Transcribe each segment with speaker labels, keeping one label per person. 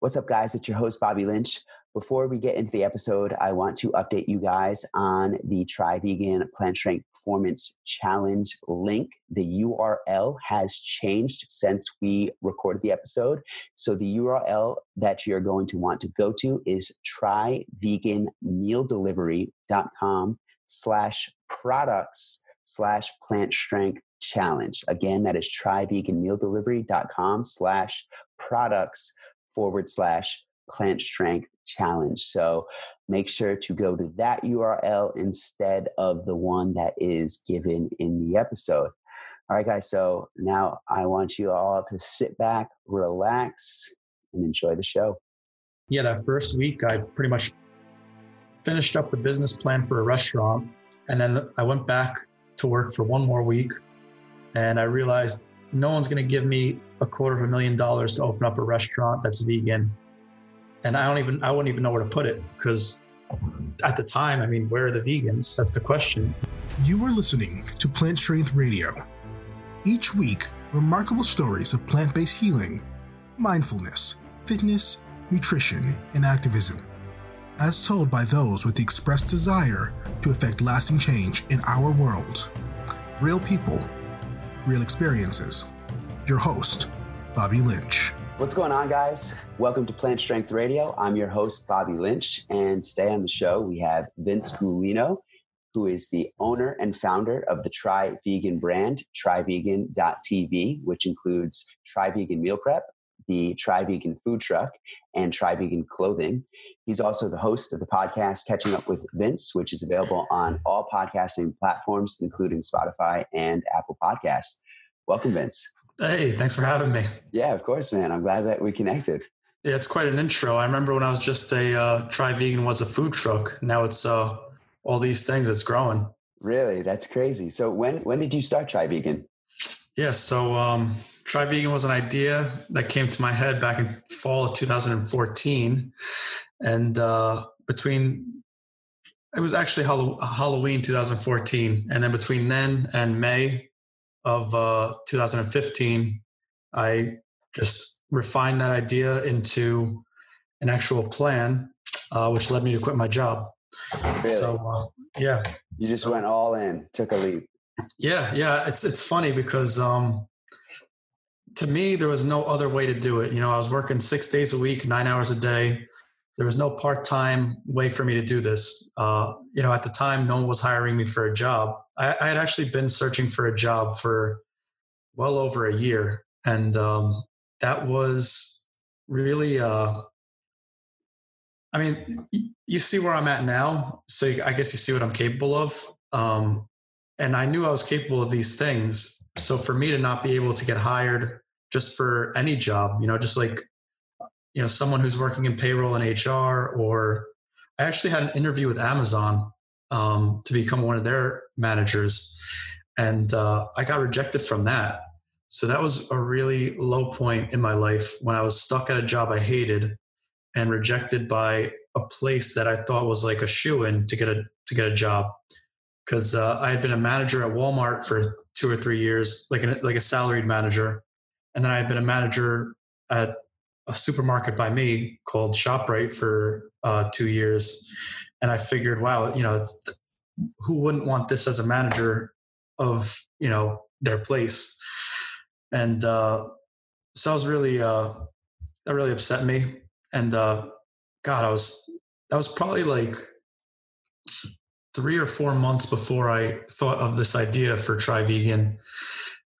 Speaker 1: What's up, guys? It's your host, Bobby Lynch. Before we get into the episode, I want to update you guys on the Try Vegan Plant Strength Performance Challenge link. The URL has changed since we recorded the episode. So the URL that you're going to want to go to is tryveganmealdelivery.com slash products slash plant strength challenge. Again, that is tryveganmealdelivery.com slash products forward slash plant strength challenge. So make sure to go to that URL instead of the one that is given in the episode. All right, guys. So now I want you all to sit back, relax, and enjoy the show.
Speaker 2: Yeah, that first week, I pretty much finished up the business plan for a restaurant. And then I went back to work for one more week. And I realized no one's going to give me a quarter of a million dollars to open up a restaurant that's vegan. And I don't even, I wouldn't even know where to put it because at the time, I mean, where are the vegans? That's the question.
Speaker 3: You are listening to Plant Strength Radio. Each week, remarkable stories of plant based healing, mindfulness, fitness, nutrition, and activism, as told by those with the expressed desire to effect lasting change in our world. Real people, real experiences. Your host, Bobby Lynch.
Speaker 1: What's going on, guys? Welcome to Plant Strength Radio. I'm your host, Bobby Lynch, and today on the show we have Vince Gulino, who is the owner and founder of the Try Vegan brand, tryvegan.tv, which includes Try Vegan Meal Prep, the Try Vegan Food Truck, and Try Vegan Clothing. He's also the host of the podcast Catching Up with Vince, which is available on all podcasting platforms, including Spotify and Apple Podcasts. Welcome, Vince.
Speaker 2: Hey, thanks for having me.
Speaker 1: Yeah, of course, man. I'm glad that we connected.
Speaker 2: Yeah, it's quite an intro. I remember when I was just a uh, Try Vegan was a food truck. Now it's uh, all these things. It's growing.
Speaker 1: Really, that's crazy. So when when did you start Try Vegan?
Speaker 2: Yeah, so um, Try Vegan was an idea that came to my head back in fall of 2014, and uh, between it was actually Halloween 2014, and then between then and May of uh, 2015, I just refined that idea into an actual plan, uh, which led me to quit my job.
Speaker 1: Really?
Speaker 2: So uh, yeah,
Speaker 1: you just
Speaker 2: so,
Speaker 1: went all in, took a leap.
Speaker 2: Yeah, yeah. It's it's funny because um, to me there was no other way to do it. You know, I was working six days a week, nine hours a day. There was no part time way for me to do this. Uh, you know, at the time, no one was hiring me for a job. I, I, had actually been searching for a job for well over a year, and um, that was really. Uh, I mean, you see where I'm at now, so I guess you see what I'm capable of. Um, and I knew I was capable of these things. So for me to not be able to get hired just for any job, you know, just like you know someone who's working in payroll and HR, or I actually had an interview with Amazon um, to become one of their managers, and uh, I got rejected from that. So that was a really low point in my life when I was stuck at a job I hated and rejected by a place that I thought was like a shoe in to get a to get a job because uh, I had been a manager at Walmart for two or three years, like a, like a salaried manager, and then I had been a manager at a supermarket by me called ShopRite for uh, two years, and I figured, wow, you know, who wouldn't want this as a manager of you know their place, and uh, so I was really uh, that really upset me, and uh, God, I was that was probably like three or four months before I thought of this idea for Try Vegan.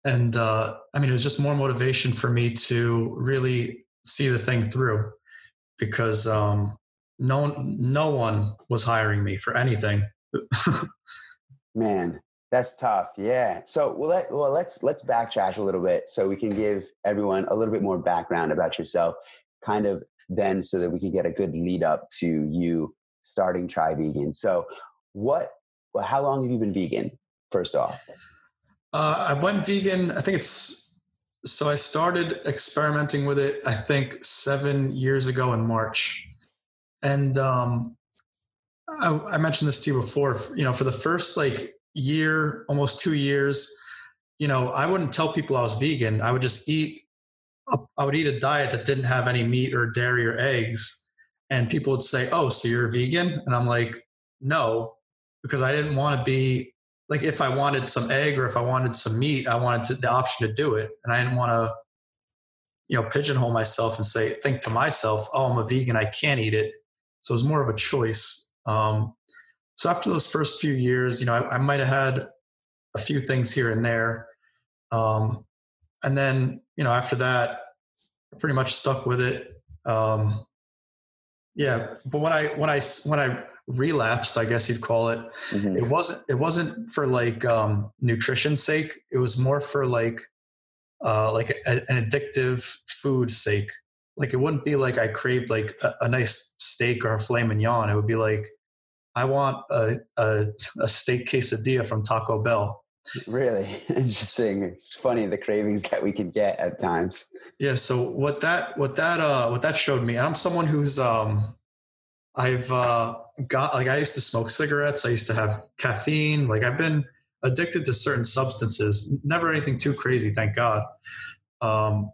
Speaker 2: And uh, I mean, it was just more motivation for me to really see the thing through because um, no, no one was hiring me for anything.
Speaker 1: Man, that's tough. Yeah. So well, let, well, let's let's backtrack a little bit so we can give everyone a little bit more background about yourself, kind of then, so that we can get a good lead up to you starting Try Vegan. So, what well how long have you been vegan first off
Speaker 2: uh, i went vegan. I think it's so i started experimenting with it i think seven years ago in march. And um, I, I mentioned this to you before you know for the first like year almost two years you know i wouldn't tell people i was vegan. I would just eat I would eat a diet that didn't have any meat or dairy or eggs, and people would say, "Oh, so you're a vegan?" And I'm like, "No," because I didn't want to be like if I wanted some egg or if I wanted some meat, I wanted to, the option to do it, and I didn't want to, you know, pigeonhole myself and say think to myself, "Oh, I'm a vegan, I can't eat it." So it was more of a choice. Um, so after those first few years, you know, I, I might have had a few things here and there. Um, and then, you know, after that, I pretty much stuck with it. Um, yeah. But when I, when I, when I relapsed, I guess you'd call it, mm-hmm. it wasn't, it wasn't for like, um, nutrition's sake. It was more for like, uh, like a, an addictive food sake. Like it wouldn't be like I craved like a, a nice steak or a filet mignon. It would be like, I want a, a, a steak quesadilla from Taco Bell.
Speaker 1: Really interesting. It's funny the cravings that we can get at times.
Speaker 2: Yeah. So what that what that uh what that showed me, and I'm someone who's um I've uh got like I used to smoke cigarettes. I used to have caffeine. Like I've been addicted to certain substances. Never anything too crazy, thank God. Um,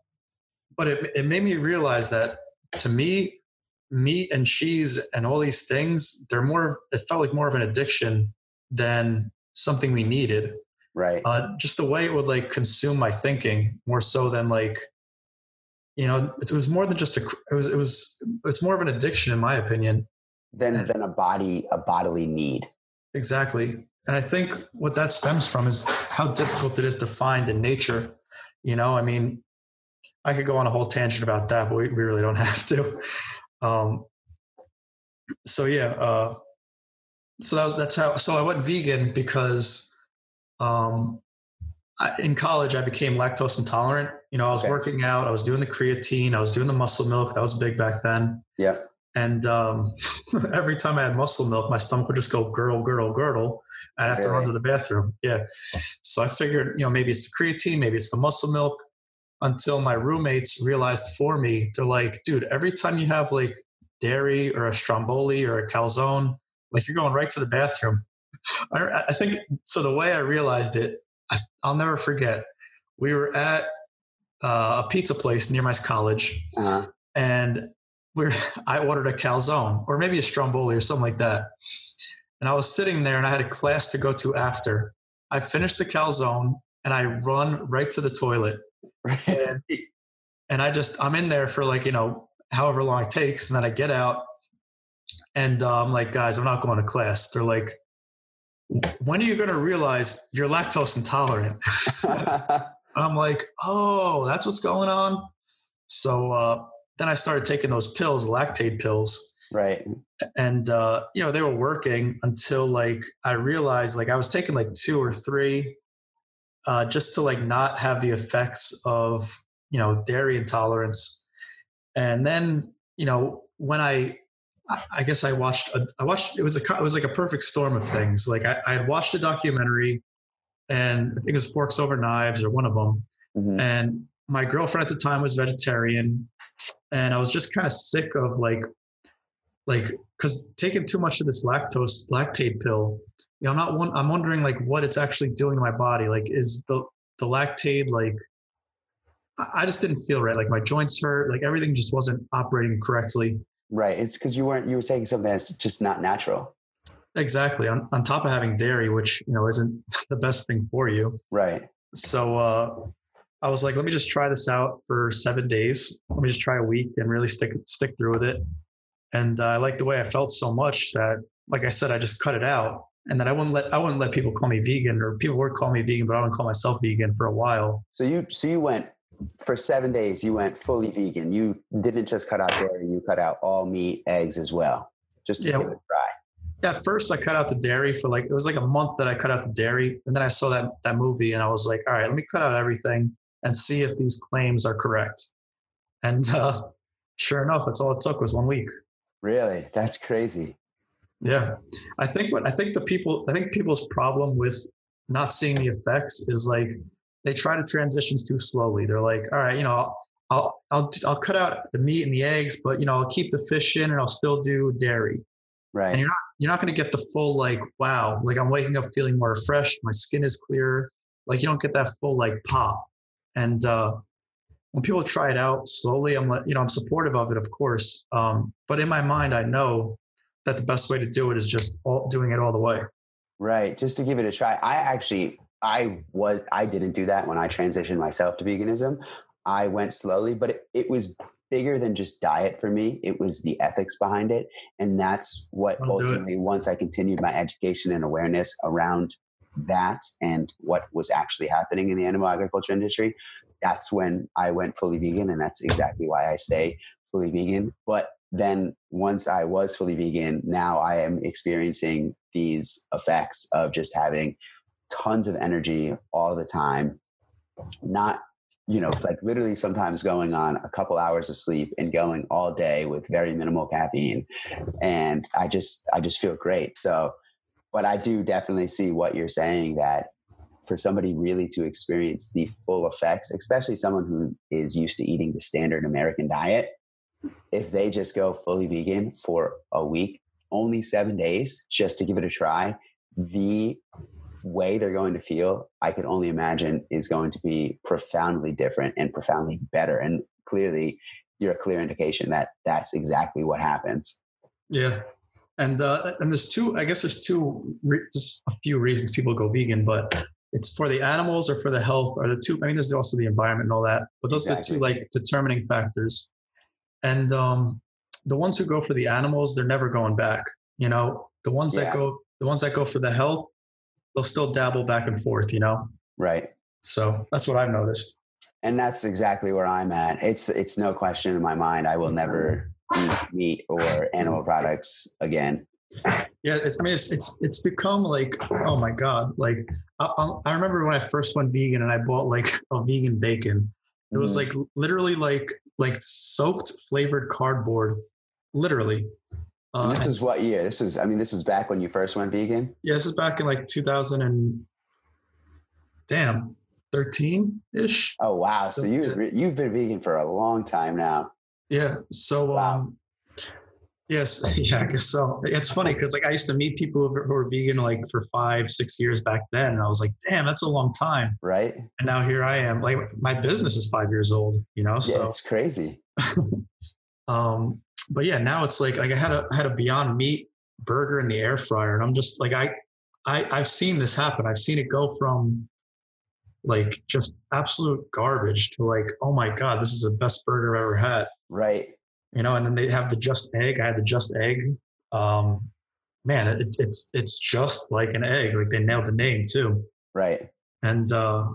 Speaker 2: but it it made me realize that to me, meat and cheese and all these things, they're more. It felt like more of an addiction than something we needed.
Speaker 1: Right.
Speaker 2: Uh, just the way it would like consume my thinking more so than like, you know, it, was more than just a, it was, it was, it's more of an addiction in my opinion.
Speaker 1: Than, than a body, a bodily need.
Speaker 2: Exactly. And I think what that stems from is how difficult it is to find in nature. You know, I mean, I could go on a whole tangent about that, but we, we really don't have to. Um, so yeah, uh, so that was, that's how, so I went vegan because um, I, in college, I became lactose intolerant. You know, I was okay. working out, I was doing the creatine, I was doing the muscle milk. That was big back then.
Speaker 1: Yeah.
Speaker 2: And um, every time I had muscle milk, my stomach would just go gurgle, gurgle, gurgle. I'd have really? to run to the bathroom. Yeah. So I figured, you know, maybe it's the creatine, maybe it's the muscle milk. Until my roommates realized for me, they're like, dude, every time you have like dairy or a stromboli or a calzone, like you're going right to the bathroom. I, I think so. The way I realized it, I, will never forget. We were at uh, a pizza place near my college, uh-huh. and we're I ordered a calzone or maybe a stromboli or something like that. And I was sitting there, and I had a class to go to after. I finished the calzone, and I run right to the toilet, and, and I just I'm in there for like you know however long it takes, and then I get out, and uh, I'm like, guys, I'm not going to class. They're like, when are you going to realize you're lactose intolerant? I'm like, oh, that's what's going on. So uh, then I started taking those pills, Lactaid pills.
Speaker 1: Right.
Speaker 2: And, uh, you know, they were working until like I realized like I was taking like two or three uh, just to like not have the effects of, you know, dairy intolerance. And then, you know, when I I guess I watched. A, I watched. It was a. It was like a perfect storm of things. Like I, I had watched a documentary, and I think it was Forks Over Knives or one of them. Mm-hmm. And my girlfriend at the time was vegetarian, and I was just kind of sick of like, like because taking too much of this lactose Lactaid pill. You know, I'm not. One, I'm wondering like what it's actually doing to my body. Like, is the the Lactaid like? I just didn't feel right. Like my joints hurt. Like everything just wasn't operating correctly.
Speaker 1: Right. It's because you weren't you were taking something that's just not natural.
Speaker 2: Exactly. On on top of having dairy, which you know isn't the best thing for you.
Speaker 1: Right.
Speaker 2: So uh, I was like, let me just try this out for seven days. Let me just try a week and really stick stick through with it. And uh, I liked the way I felt so much that, like I said, I just cut it out. And then I wouldn't let I wouldn't let people call me vegan, or people would call me vegan, but I wouldn't call myself vegan for a while.
Speaker 1: So you so you went for seven days you went fully vegan you didn't just cut out dairy you cut out all meat eggs as well just to yeah. give it a try
Speaker 2: at first I cut out the dairy for like it was like a month that I cut out the dairy, and then I saw that that movie and I was like, all right, let me cut out everything and see if these claims are correct. And uh, sure enough, that's all it took was one week.
Speaker 1: Really, that's crazy.
Speaker 2: Yeah, I think what I think the people I think people's problem with not seeing the effects is like they try to transitions too slowly. They're like, all right, you know, I'll I'll I'll cut out the meat and the eggs, but you know, I'll keep the fish in and I'll still do dairy.
Speaker 1: Right.
Speaker 2: And you're not you're not going to get the full like wow, like I'm waking up feeling more refreshed, my skin is clear. Like you don't get that full like pop. And uh when people try it out slowly, I'm like, you know, I'm supportive of it, of course. Um, but in my mind, I know that the best way to do it is just all, doing it all the way.
Speaker 1: Right. Just to give it a try. I actually, I was, I didn't do that when I transitioned myself to veganism. I went slowly, but it, it was bigger than just diet for me. It was the ethics behind it. And that's what
Speaker 2: I'll
Speaker 1: ultimately, once I continued my education and awareness around that and what was actually happening in the animal agriculture industry, that's when I went fully vegan. And that's exactly why I stay fully vegan. But then once I was fully vegan, now I am experiencing these effects of just having tons of energy all the time, not you know, like literally sometimes going on a couple hours of sleep and going all day with very minimal caffeine. And I just, I just feel great. So, but I do definitely see what you're saying that for somebody really to experience the full effects, especially someone who is used to eating the standard American diet, if they just go fully vegan for a week, only seven days, just to give it a try, the way they're going to feel, I can only imagine is going to be profoundly different and profoundly better. And clearly, you're a clear indication that that's exactly what happens.
Speaker 2: Yeah. And uh, and there's two. I guess there's two. Re- just a few reasons people go vegan, but it's for the animals or for the health or the two. I mean, there's also the environment and all that, but those
Speaker 1: Exactly.
Speaker 2: are the two like determining factors. And um, the ones who go for the animals, they're never going back. You know, the ones
Speaker 1: Yeah.
Speaker 2: that go, the ones that go for the health, they'll still dabble back and forth. You know,
Speaker 1: Right.
Speaker 2: so that's what I've noticed.
Speaker 1: And that's exactly where I'm at. It's it's no question in my mind. I will never eat meat or animal products again.
Speaker 2: Yeah, it's, I mean, it's it's it's become like, oh my god! Like, I, I remember when I first went vegan and I bought like a vegan bacon. It was
Speaker 1: Mhm.
Speaker 2: like literally like like soaked flavored cardboard, literally. Uh,
Speaker 1: this is what year? This is I mean, this is back when you first went vegan.
Speaker 2: yeah, this is back in like 2000 and damn 13 ish.
Speaker 1: Oh wow! So you you've been vegan for a long time now.
Speaker 2: Yeah. So
Speaker 1: Wow.
Speaker 2: um, yes, yeah, I guess so. It's funny because like I used to meet people who were, vegan like for five, six years back then, and I was like, damn, that's a long time.
Speaker 1: Right?
Speaker 2: And now here I am. Like my business is five years old, you know.
Speaker 1: Yeah,
Speaker 2: So,
Speaker 1: it's crazy.
Speaker 2: um, but yeah, now it's like like I had a I had a Beyond Meat burger in the air fryer, and I'm just like I I I've seen this happen. I've seen it go from like just absolute garbage to like, oh my god, this is the best burger I've ever had.
Speaker 1: Right?
Speaker 2: You know, and then they have the just egg. I had the just egg. Um, man, it, it's it's just like an egg. Like they nailed the name too.
Speaker 1: Right?
Speaker 2: and uh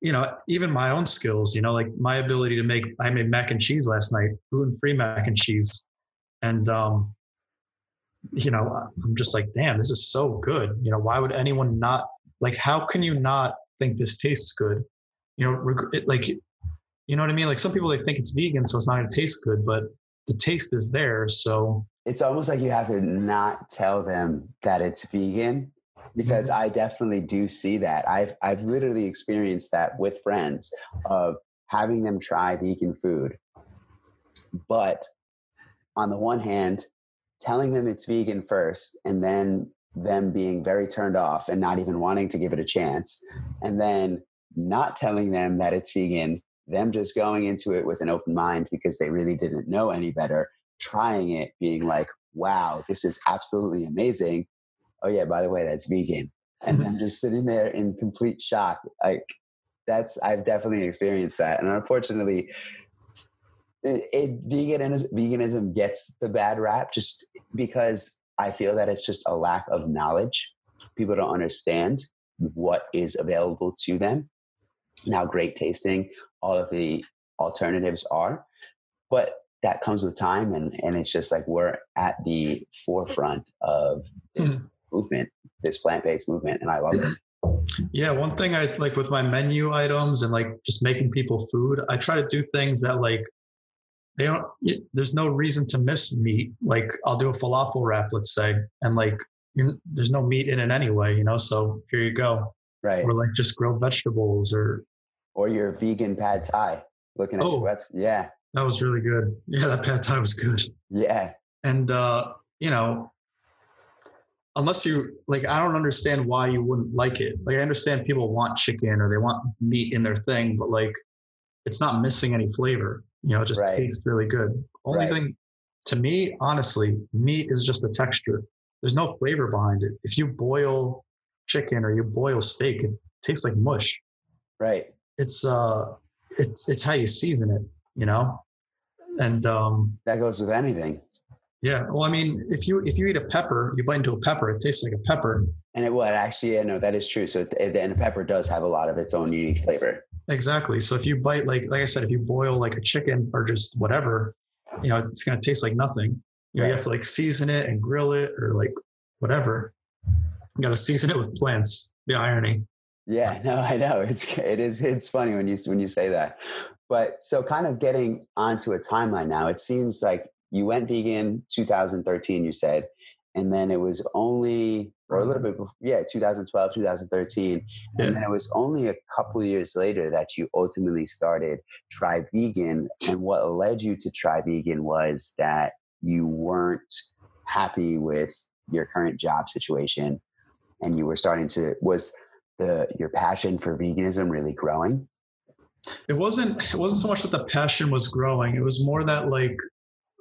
Speaker 2: you know even my own skills you know like my ability to make i made mac and cheese last night gluten-free mac and cheese and um you know i'm just like damn this is so good you know why would anyone not like how can you not think this tastes good you know reg- it, like you know what i mean? Like some people they think it's vegan so it's not going to taste good but the taste is there so.
Speaker 1: It's almost like you have to not tell them that it's vegan because mm-hmm. I definitely do see that. I've I've literally experienced that with friends of having them try vegan food, but on the one hand, telling them it's vegan first, and then them being very turned off and not even wanting to give it a chance, and then not telling them that it's vegan, them just going into it with an open mind because they really didn't know any better, trying it, being like, wow, this is absolutely amazing. Oh, yeah, by the way, that's vegan. And then just sitting there in complete shock. Like, that's, I've definitely experienced that. And unfortunately, it, it veganism, veganism gets the bad rap just because I feel that it's just a lack of knowledge. People don't understand what is available to them and how great tasting all of the alternatives are. But that comes with time and, and it's just like we're at the forefront of this hmm. movement, this plant-based movement, and I love it.
Speaker 2: Yeah, one thing I like with my menu items and like just making people food, I try to do things that like they don't. There's no reason to miss meat. Like I'll do a falafel wrap, let's say, and like there's no meat in it anyway, you know. So here you go,
Speaker 1: Right.
Speaker 2: or like just grilled vegetables, or
Speaker 1: Or your vegan pad thai. Looking at
Speaker 2: Oh.
Speaker 1: your website. Yeah.
Speaker 2: that was really good. Yeah, that pad thai was good.
Speaker 1: Yeah.
Speaker 2: And uh, you know, unless you like, I don't understand why you wouldn't like it. Like I understand people want chicken or they want meat in their thing, but like it's not missing any flavor. You know, it just
Speaker 1: Right.
Speaker 2: tastes really good. Only
Speaker 1: Right.
Speaker 2: thing to me, honestly, meat is just a texture. There's no flavor behind it. If you boil chicken or you boil steak, it tastes like mush.
Speaker 1: Right.
Speaker 2: It's uh it's it's how you season it, you know? And um
Speaker 1: That goes with anything.
Speaker 2: yeah, well I mean if you if you eat a pepper, you bite into a pepper, it tastes like a pepper.
Speaker 1: And it would actually, yeah, no, that is true. So, and the pepper does have a lot of its own unique flavor.
Speaker 2: Exactly. So if you bite like like I said, if you boil like a chicken or just whatever, you know, it's gonna taste like nothing. You know, you have to like season it and grill it or like whatever. You gotta season it with plants. The irony.
Speaker 1: Yeah, no, I know. It's it is it's funny when you when you say that. But so kind of getting onto a timeline now, it seems like you went vegan 2013, you said, and then it was only or a little bit before, yeah, 2012, 2013,
Speaker 2: Yeah.
Speaker 1: and then it was only a couple years later that you ultimately started Try Vegan. And what led you to Try Vegan was that you weren't happy with your current job situation, and you were starting to was the your passion for veganism really growing?
Speaker 2: It wasn't it wasn't so much that the passion was growing. It was more that like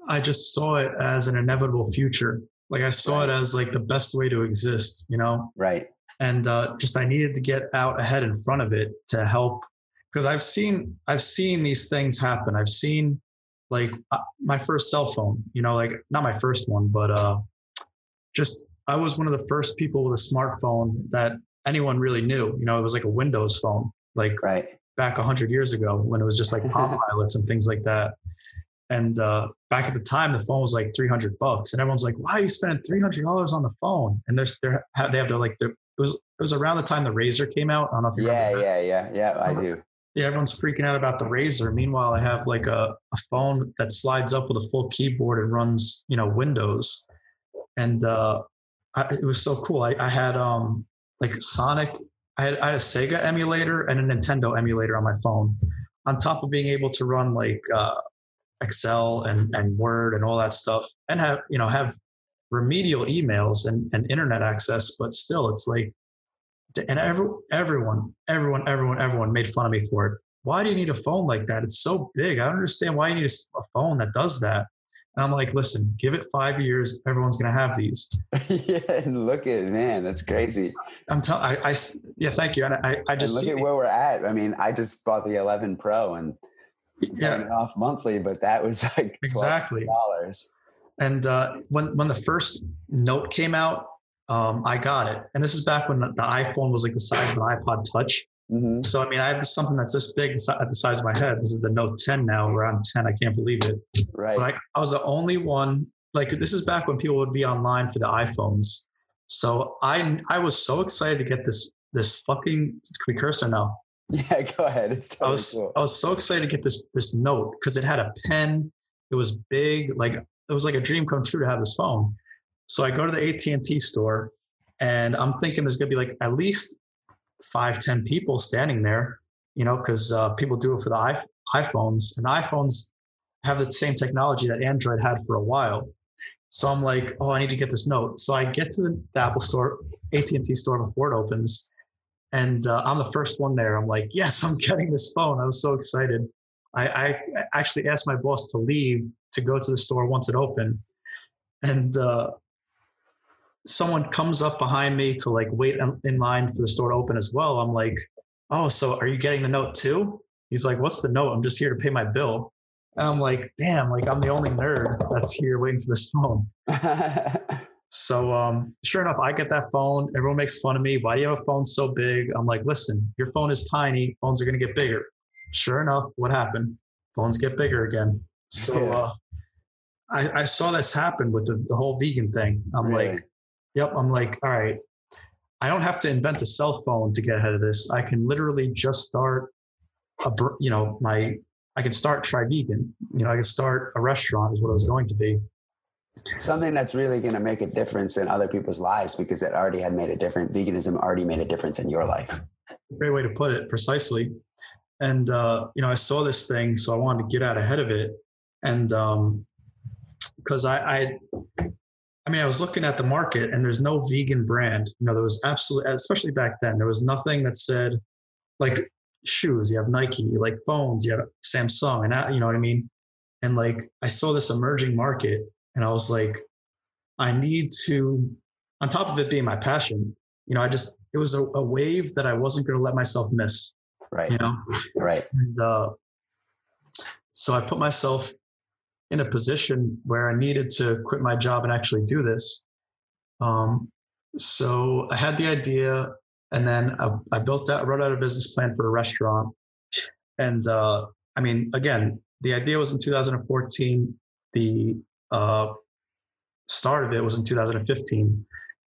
Speaker 2: I just saw it as an inevitable future. Like I saw it as like the best way to exist, you know?
Speaker 1: Right.
Speaker 2: and uh, just I needed to get out ahead in front of it to help because I've seen I've seen these things happen. I've seen like uh, my first cell phone, you know, like not my first one, but uh, just I was one of the first people with a smartphone that anyone really knew. You know, it was like a Windows phone, like
Speaker 1: Right.
Speaker 2: back hundred years ago when it was just like Palm pilots and things like that. And uh, back at the time, the phone was like three hundred bucks, and everyone's like, "Why are you spending three hundred dollars on the phone?" And there's they have they have their like their, it was it was around the time the Razr came out. I don't know if you
Speaker 1: Yeah,
Speaker 2: remember.
Speaker 1: yeah, yeah, yeah. I do.
Speaker 2: Yeah, everyone's freaking out about the Razr. Meanwhile, I have like a, a phone that slides up with a full keyboard and runs, you know, Windows. And uh, I, it was so cool. I, I had um like Sonic. I had, I had a Sega emulator and a Nintendo emulator on my phone, on top of being able to run like uh, Excel and and Word and all that stuff, and have you know have remedial emails and, and internet access. But still, it's like and every, everyone, everyone, everyone, everyone made fun of me for it. Why do you need a phone like that? It's so big. I don't understand why you need a phone that does that. And I'm like, listen, give it five years. Everyone's going to have these.
Speaker 1: yeah, and look at man, that's crazy.
Speaker 2: I'm telling, I yeah, thank you. And I, I
Speaker 1: And
Speaker 2: just
Speaker 1: look
Speaker 2: see,
Speaker 1: at where we're at. I mean, I just bought the 11 Pro and
Speaker 2: yeah,
Speaker 1: it off monthly, but that was like
Speaker 2: exactly.
Speaker 1: dollars.
Speaker 2: And uh, when when the first Note came out, um, I got it. And this is back when the iPhone was like the size of an iPod Touch.
Speaker 1: Hmm
Speaker 2: So I mean, I have this, something that's this big at the size of my head. This is the Note 10 now. We're on 10. I can't believe it.
Speaker 1: Right.
Speaker 2: But I, I was the only one. Like this is back when people would be online for the iPhones. So I I was so excited to get this this fucking can we curse or no?
Speaker 1: yeah, go ahead. It's
Speaker 2: I was
Speaker 1: cool.
Speaker 2: I was so excited to get this this note because it had a pen. It was big. Like it was like a dream come true to have this phone. So I go to the AT and T store, and I'm thinking there's gonna be like at least five ten people standing there. You know, because uh, people do it for the iP- iPhones, and iPhones have the same technology that Android had for a while. So I'm like, oh, I need to get this note. So I get to the, Apple store, AT and T store before it opens, and uh, I'm the first one there. I'm like, yes, I'm getting this phone. I was so excited. I, I actually asked my boss to leave to go to the store once it opened, and uh, someone comes up behind me to like wait in- in line for the store to open as well. I'm like, oh, so are you getting the note too? He's like, what's the note? I'm just here to pay my bill. And I'm like, damn, like I'm the only nerd that's here waiting for this phone. So um, sure enough, I get that phone. Everyone makes fun of me. Why do you have a phone so big? I'm like, listen, your phone is tiny. Phones are going to get bigger. Sure enough, what happened? Phones get bigger again. So uh, I, I saw this happen with the, the whole vegan thing. I'm
Speaker 1: Really?
Speaker 2: like, yep. I'm like, all right. I don't have to invent a cell phone to get ahead of this. I can literally just start a, you know, my, I can start try vegan. You know, I can start a restaurant is what it was going to be.
Speaker 1: Something that's really going to make a difference in other people's lives because it already had made a difference. Veganism already made a difference in your life.
Speaker 2: great way to put it precisely and uh, you know i saw this thing so i wanted to get out ahead of it and um because I, I i mean i was looking at the market and there's no vegan brand you know there was absolutely especially back then there was nothing that said like shoes, you have Nike, you like phones, you have Samsung, and I, you know what I mean. And like I saw this emerging market, and I was like, I need to. On top of it being my passion, you know, I just it was a, a wave that I wasn't going to let myself miss.
Speaker 1: Right.
Speaker 2: You know.
Speaker 1: Right.
Speaker 2: And uh, so I put myself in a position where I needed to quit my job and actually do this. Um, so I had the idea, and then I, I built out, wrote out a business plan for a restaurant. And uh, I mean, again, the idea was in 2014. The uh, start of it was in 2015.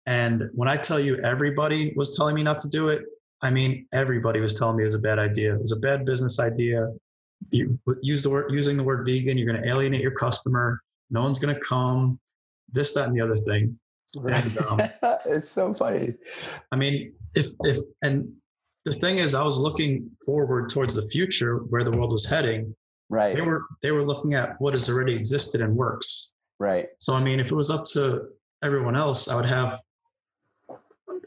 Speaker 2: And when I tell you everybody was telling me not to do it, I mean everybody was telling me it was a bad idea. It was a bad business idea. You use the word using the word vegan, you're going to alienate your customer. No one's going to come. This, that, and the other thing.
Speaker 1: And, um, it's so funny.
Speaker 2: I mean, if if and the thing is, I was looking forward towards the future where the world was heading.
Speaker 1: Right.
Speaker 2: They were they were looking at what has already existed and works.
Speaker 1: Right.
Speaker 2: So I mean, if it was up to everyone else, I would have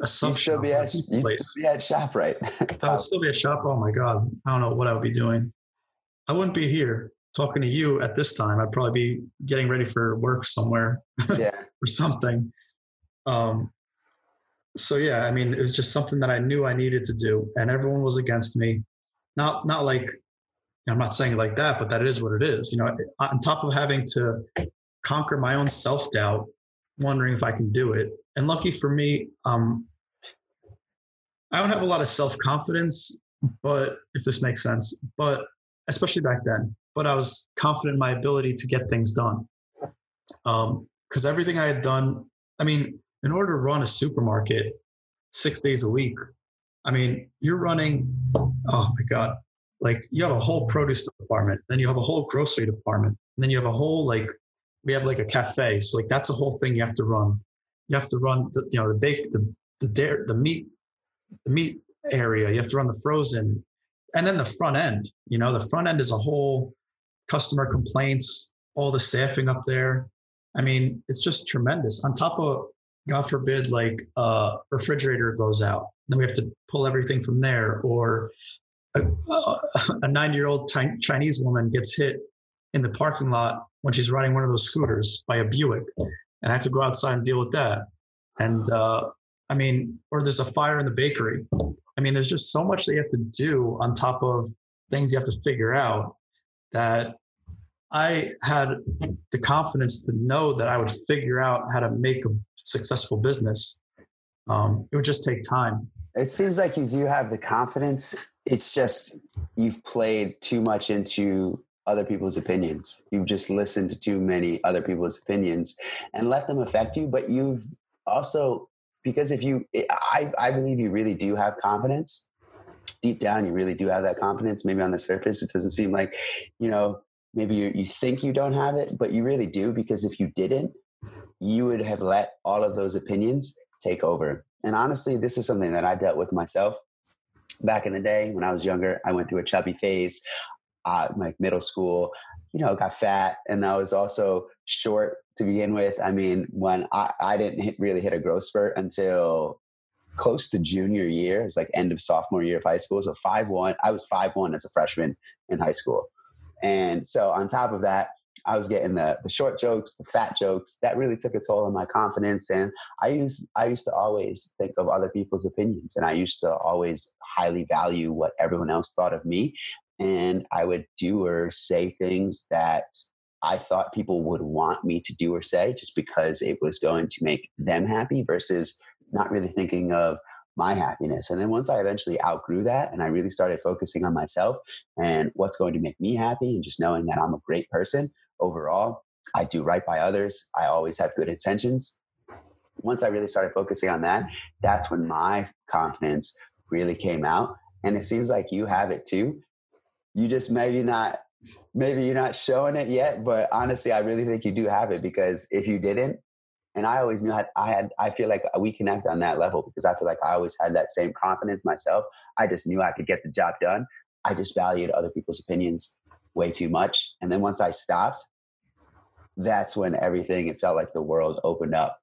Speaker 2: a sub
Speaker 1: You'd still
Speaker 2: shop
Speaker 1: be at, you'd still be at ShopRite.
Speaker 2: I would still be a shop. Oh my god, I don't know what I would be doing. I wouldn't be here talking to you at this time. I'd probably be getting ready for work somewhere
Speaker 1: yeah.
Speaker 2: or something. Um, so yeah, I mean, it was just something that I knew I needed to do, and everyone was against me. Not not like I'm not saying it like that, but that is what it is. You know, on top of having to conquer my own self doubt, wondering if I can do it, and lucky for me, um, I don't have a lot of self confidence, but if this makes sense, but especially back then, but I was confident in my ability to get things done. Um, because everything I had done, I mean, in order to run a supermarket six days a week, I mean, you're running, oh my God, like you have a whole produce department, then you have a whole grocery department, and then you have a whole, like, we have like a cafe. So, like, that's a whole thing you have to run. You have to run the, you know, the bake, the, the the meat, the meat area. You have to run the frozen, and then the front end. You know, the front end is a whole customer complaints, all the staffing up there. I mean, it's just tremendous. On top of, God forbid, like a refrigerator goes out, then we have to pull everything from there, or a, 90 year old Chinese woman gets hit in the parking lot when she's riding one of those scooters by a Buick, and I have to go outside and deal with that. And uh, I mean, or there's a fire in the bakery. I mean, there's just so much that you have to do on top of things you have to figure out that I had the confidence to know that I would figure out how to make a successful business. Um, it would just take time.
Speaker 1: It seems like you do have the confidence. It's just you've played too much into other people's opinions. You've just listened to too many other people's opinions and let them affect you. But you've also, because if you, I, I believe you really do have confidence. Deep down, you really do have that confidence. Maybe on the surface, it doesn't seem like, you know, maybe you, you think you don't have it, but you really do. Because if you didn't, you would have let all of those opinions take over. And honestly, this is something that I dealt with myself back in the day when I was younger. I went through a chubby phase, uh, like middle school. You know, got fat, and I was also short to begin with. I mean, when I, I didn't hit, really hit a growth spurt until close to junior year. It was like end of sophomore year of high school. So five one. I was five one as a freshman in high school, and so on top of that, I was getting the, the short jokes, the fat jokes. That really took a toll on my confidence. And I used I used to always think of other people's opinions, and I used to always highly value what everyone else thought of me. And I would do or say things that I thought people would want me to do or say just because it was going to make them happy versus not really thinking of my happiness. And then once I eventually outgrew that and I really started focusing on myself and what's going to make me happy and just knowing that I'm a great person overall, I do right by others, I always have good intentions. Once I really started focusing on that, that's when my confidence really came out. And it seems like you have it too. You just maybe not maybe you're not showing it yet, but honestly, I really think you do have it because if you didn't, and I always knew I had, I feel like we connect on that level because I feel like I always had that same confidence myself. I just knew I could get the job done. I just valued other people's opinions way too much. And then once I stopped, that's when everything, it felt like the world opened up.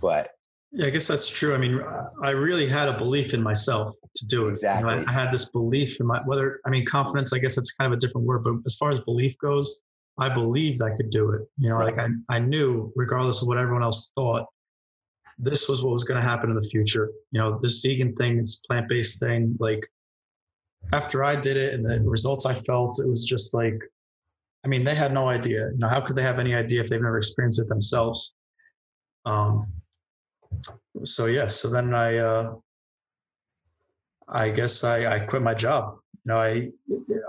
Speaker 1: But
Speaker 2: Yeah, I guess that's true. I mean, I really had a belief in myself to do it.
Speaker 1: Exactly.
Speaker 2: You know, I, I had this belief in my whether I mean confidence. I guess that's kind of a different word, but as far as belief goes, I believed I could do it. You know, like I I knew regardless of what everyone else thought, this was what was going to happen in the future. You know, this vegan thing, this plant based thing. Like after I did it and the results I felt, it was just like, I mean, they had no idea. You know, how could they have any idea if they've never experienced it themselves? Um, so yeah, so then I, uh, I guess I, I quit my job. You know, I,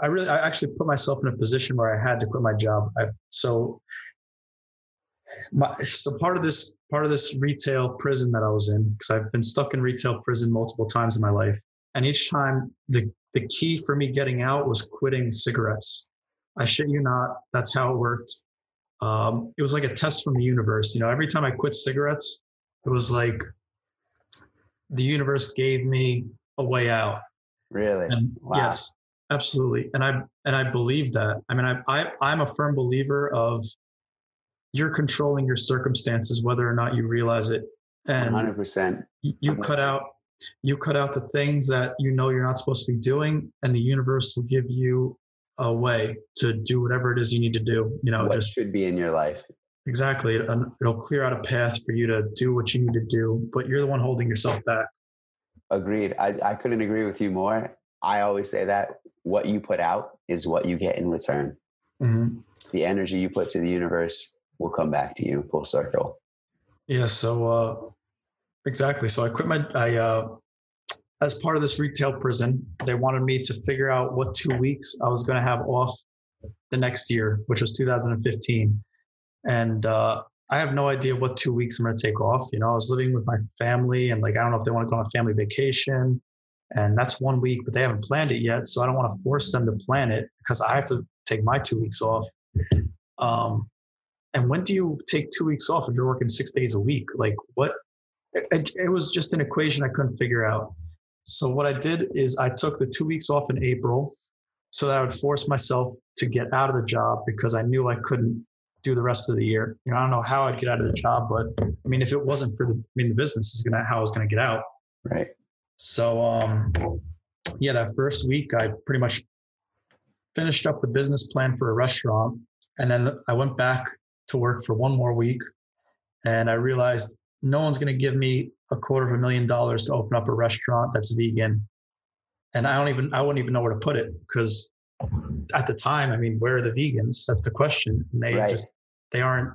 Speaker 2: I really, I actually put myself in a position where I had to quit my job. I, so, my, so part of this, part of this retail prison that I was in, because I've been stuck in retail prison multiple times in my life, and each time the the key for me getting out was quitting cigarettes. I shit you not, that's how it worked. Um, it was like a test from the universe. You know, every time I quit cigarettes, it was like the universe gave me a way out.
Speaker 1: Really?
Speaker 2: And
Speaker 1: Wow.
Speaker 2: yes, absolutely. And I and I believe that. I mean, I, I I'm a firm believer of you're controlling your circumstances, whether or not you realize it. And
Speaker 1: 100%.
Speaker 2: you cut out you cut out the things that you know you're not supposed to be doing, and the universe will give you a way to do whatever it is you need to do. You know,
Speaker 1: what
Speaker 2: just
Speaker 1: should be in your life?
Speaker 2: Exactly. It- It'll clear out a path for you to do what you need to do, but you're the one holding yourself back.
Speaker 1: Agreed. I, I couldn't agree with you more. I always say that what you put out is what you get in return.
Speaker 2: Mhm.
Speaker 1: The energy you put to the universe will come back to you full circle.
Speaker 2: Yeah. So, uh, exactly. So I quit my, I, uh, as part of this retail prison, they wanted me to figure out what two weeks I was going to have off the next year, which was 2015. And, uh, I have no idea what two weeks I'm going to take off. You know, I was living with my family and like, I don't know if they want to go on a family vacation and that's one week, but they haven't planned it yet. So I don't want to force them to plan it because I have to take my two weeks off. Um, and when do you take two weeks off if you're working six days a week? Like what? It, it was just an equation I couldn't figure out. So what I did is I took the two weeks off in April so that I would force myself to get out of the job because I knew I couldn't do the rest of the year. You know, I don't know how I'd get out of the job, but I mean, if it wasn't for the, I mean, the business is gonna how I was gonna get out.
Speaker 1: Right.
Speaker 2: So, um, yeah, that first week, I pretty much finished up the business plan for a restaurant. And then I went back to work for one more week. And I realized no one's going to give me a quarter of a million dollars to open up a restaurant that's vegan. And I don't even, I wouldn't even know where to put it because at the time, I mean, where are the vegans? That's the question. And they
Speaker 1: Right.
Speaker 2: just, they aren't,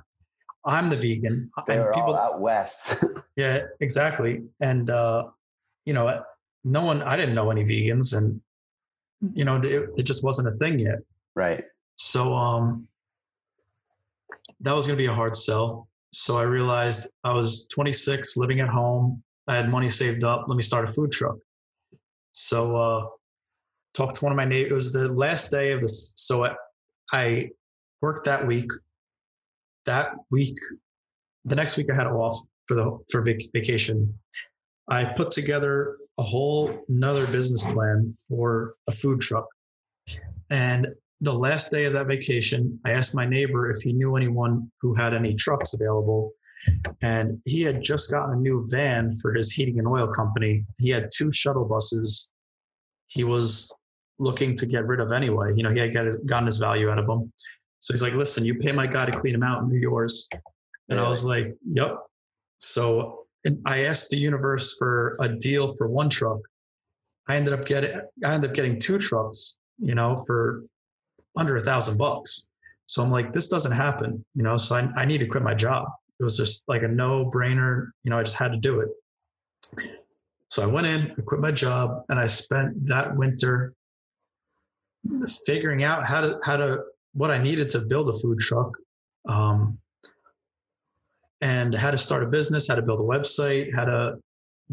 Speaker 2: I'm the vegan.
Speaker 1: They
Speaker 2: and
Speaker 1: were all out west.
Speaker 2: yeah, exactly. And uh, you know, no one I didn't know any vegans and you know, it, it just wasn't a thing yet.
Speaker 1: right.
Speaker 2: So um that was going to be a hard sell. So I realized I was 26, living at home. I had money saved up. Let me start a food truck. So uh talked to one of my neighbors. It was the last day of this. So I, I worked that week. That week, the next week I had off for the for vac- vacation. I put together a whole another business plan for a food truck. And the last day of that vacation, I asked my neighbor if he knew anyone who had any trucks available. And he had just gotten a new van for his heating and oil company. He had two shuttle buses. He was looking to get rid of anyway. You know, he had got his, gotten his value out of them. So he's like, listen, you pay my guy to clean them out and they're yours. And I was like, yep. So and I asked the universe for a deal for one truck. I ended up getting I ended up getting two trucks, you know, for under a thousand bucks. So I'm like, this doesn't happen, you know. So I, I need to quit my job. It was just like a no brainer, you know. I just had to do it. So I went in, I quit my job, and I spent that winter figuring out how to how to what I needed to build a food truck. Um, and how to start a business, how to build a website, how to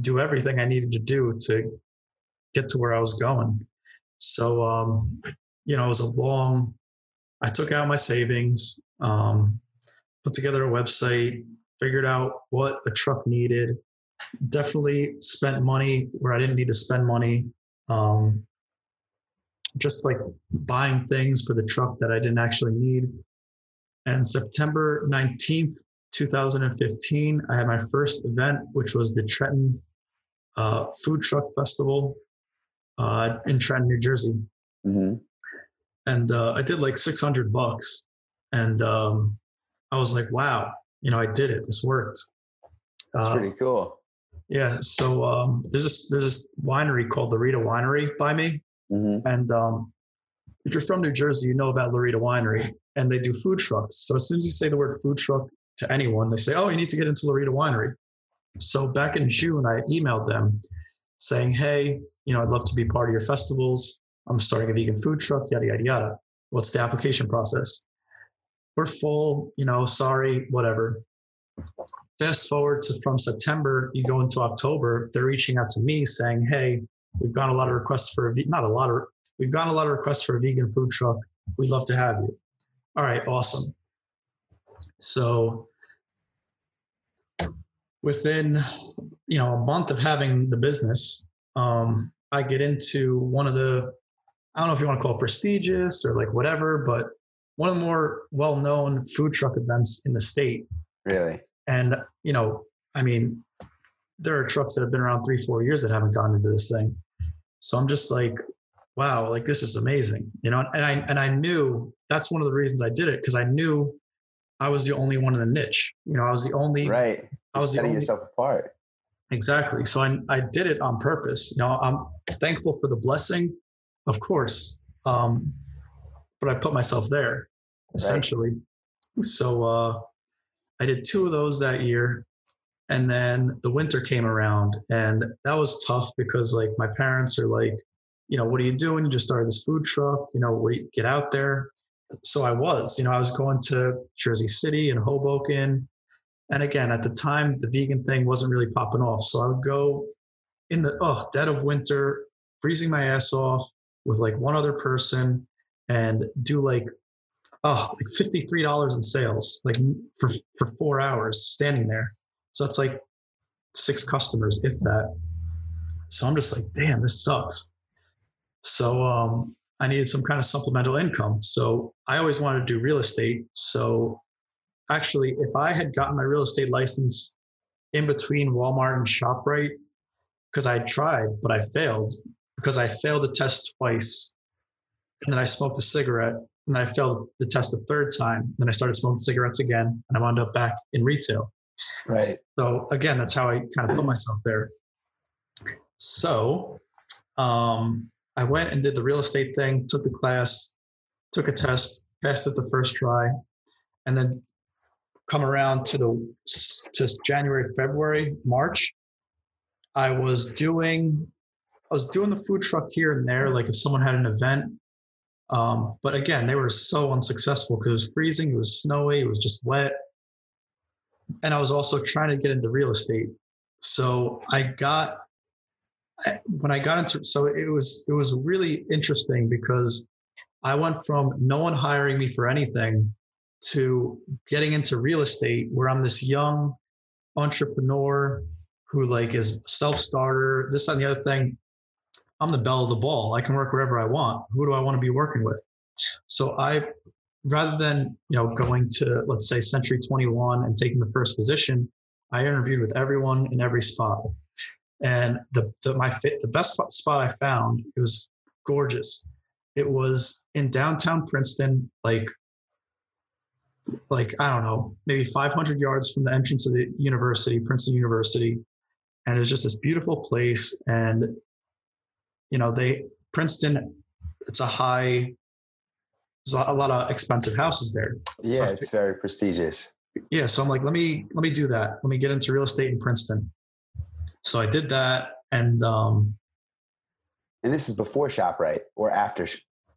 Speaker 2: do everything I needed to do to get to where I was going. So, um, you know, it was a long, I took out my savings, um, put together a website, figured out what a truck needed, definitely spent money where I didn't need to spend money. Um, just like buying things for the truck that I didn't actually need. And September 19th 2015, I had my first event, which was the Trenton uh, Food Truck Festival uh, in Trenton, New Jersey.
Speaker 1: hmm
Speaker 2: And uh, I did like 600 bucks. And um, I was like, wow, you know, I did it. This worked.
Speaker 1: That's
Speaker 2: Uh,
Speaker 1: pretty cool.
Speaker 2: yeah. So um, there's this there's this winery called the Rita Winery by me,
Speaker 1: hmm
Speaker 2: and um, if you're from New Jersey, you know about Laurita Winery, and they do food trucks. So as soon as you say the word food truck to anyone, they say, "Oh, you need to get into Laurita Winery." So back in June, I emailed them saying, "Hey, you know, I'd love to be part of your festivals. I'm starting a vegan food truck. Yada yada yada. What's the application process?" We're full. You know, sorry, whatever. Fast forward to from September, you go into October. They're reaching out to me saying, "Hey, we've got a lot of requests for a not a lot of we've gotten a lot of requests for a vegan food truck. We'd love to have you." All right, awesome. So within you know a month of having the business, um, I get into one of the I don't know if you want to call it prestigious or like whatever, but one of the more well-known food truck events in the state.
Speaker 1: Really?
Speaker 2: And you know, I mean, there are trucks that have been around three, four years that haven't gone into this thing. So I'm just like, wow, like this is amazing, you know. And I and I knew that's one of the reasons I did it because I knew I was the only one in the niche. You know, I was the only.
Speaker 1: Right.
Speaker 2: I was the
Speaker 1: setting
Speaker 2: only.
Speaker 1: yourself apart.
Speaker 2: Exactly. So I I did it on purpose. You know, I'm thankful for the blessing, of course. Um, but I put myself there essentially. So uh, I did two of those that year, and then the winter came around, and that was tough because like my parents are like, you know, what are you doing? You just started this food truck. You know, what, get out there. So I was, you know, I was going to Jersey City and Hoboken. And again, at the time, the vegan thing wasn't really popping off. So I would go in the oh, dead of winter, freezing my ass off with like one other person and do like oh like $53 in sales like for for four hours standing there so it's like six customers if that so i'm just like damn this sucks so um i needed some kind of supplemental income so i always wanted to do real estate so actually if i had gotten my real estate license in between walmart and shoprite because i tried but i failed because i failed the test twice and then i smoked a cigarette and I failed the test a third time. Then I started smoking cigarettes again, and I wound up back in retail.
Speaker 1: Right.
Speaker 2: So again, that's how I kind of put myself there. So um, I went and did the real estate thing, took the class, took a test, passed it the first try, and then come around to the to January, February, March. I was doing I was doing the food truck here and there, like if someone had an event. Um, but again, they were so unsuccessful because it was freezing, it was snowy, it was just wet. And I was also trying to get into real estate. So I got when I got into so it was it was really interesting because I went from no one hiring me for anything to getting into real estate where I'm this young entrepreneur who like is self-starter, this and the other thing. I'm the belle of the ball. I can work wherever I want. Who do I want to be working with? So I, rather than you know going to let's say Century 21 and taking the first position, I interviewed with everyone in every spot. And the, the my fit, the best spot I found it was gorgeous. It was in downtown Princeton, like like I don't know, maybe 500 yards from the entrance of the university, Princeton University, and it was just this beautiful place. And you know, they Princeton, it's a high. There's a lot of expensive houses there.
Speaker 1: Yeah,
Speaker 2: I
Speaker 1: it's very prestigious.
Speaker 2: Yeah, so I'm like, let me let me do that. Let me get into real estate in Princeton. So I did that, and um,
Speaker 1: And this is before ShopRite or after?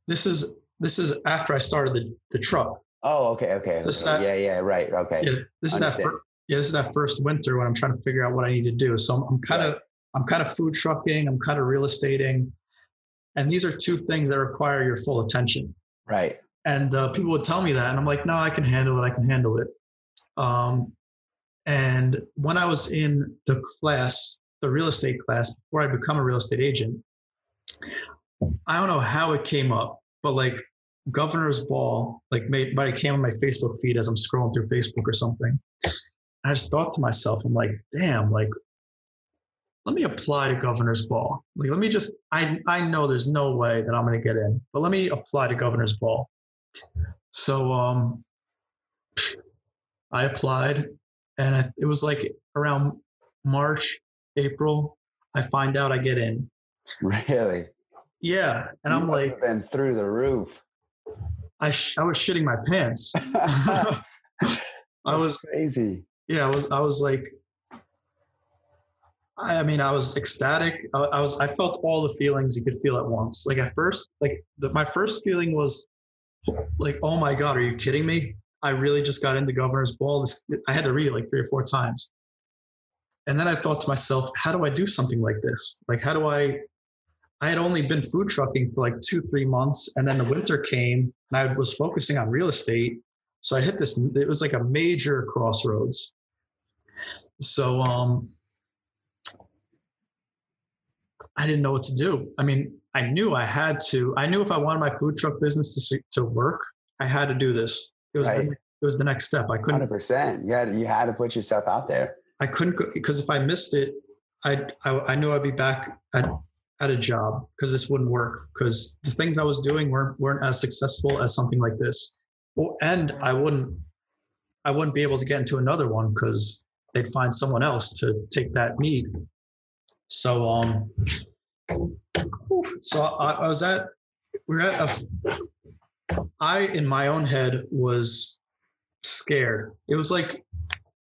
Speaker 2: This is this is after I started the the truck.
Speaker 1: Oh, okay, okay. Okay.
Speaker 2: that-
Speaker 1: yeah, yeah, right. Okay.
Speaker 2: Yeah, this is that.
Speaker 1: Understand.
Speaker 2: Fir- yeah, this is that first winter when I'm trying to figure out what I need to do. So I'm, I'm kind of I'm kind of food trucking. I'm kind of real estating, and these are two things that require your full attention.
Speaker 1: Right.
Speaker 2: And uh, people would tell me that, and I'm like, no, I can handle it. I can handle it. Um, and when I was in the class, the real estate class, before I become a real estate agent, I don't know how it came up, but like Governor's Ball, like made, but it came on my Facebook feed as I'm scrolling through Facebook or something. I just thought to myself, I'm like, damn, like, let me apply to governor's ball. Like, let me just, I, I know there's no way that I'm going to get in, but let me apply to governor's ball. So, um, I applied and it was like around March, April, I find out I get in.
Speaker 1: Really?
Speaker 2: Yeah. And
Speaker 1: you
Speaker 2: I'm like,
Speaker 1: been through the roof.
Speaker 2: I, sh- I was shitting my pants. I was
Speaker 1: crazy.
Speaker 2: Yeah, I was. I was like, I mean, I was ecstatic. I, I, was. I felt all the feelings you could feel at once. Like at first, like the, my first feeling was, like, oh my god, are you kidding me? I really just got into Governor's Ball. This, I had to read it like three or four times. And then I thought to myself, how do I do something like this? Like, how do I? I had only been food trucking for like two, three months, and then the winter came, and I was focusing on real estate. So I hit this. It was like a major crossroads. So um, I didn't know what to do. I mean, I knew I had to. I knew if I wanted my food truck business to to work, I had to do this. It was right. the, it was the next step. I couldn't.
Speaker 1: Hundred percent. You had you had to put yourself out there.
Speaker 2: I couldn't go, because if I missed it, I I, I knew I'd be back at at a job because this wouldn't work because the things I was doing weren't weren't as successful as something like this. And I wouldn't I wouldn't be able to get into another one because they'd find someone else to take that need. So um, so I, I was at we are at a. I in my own head was scared. It was like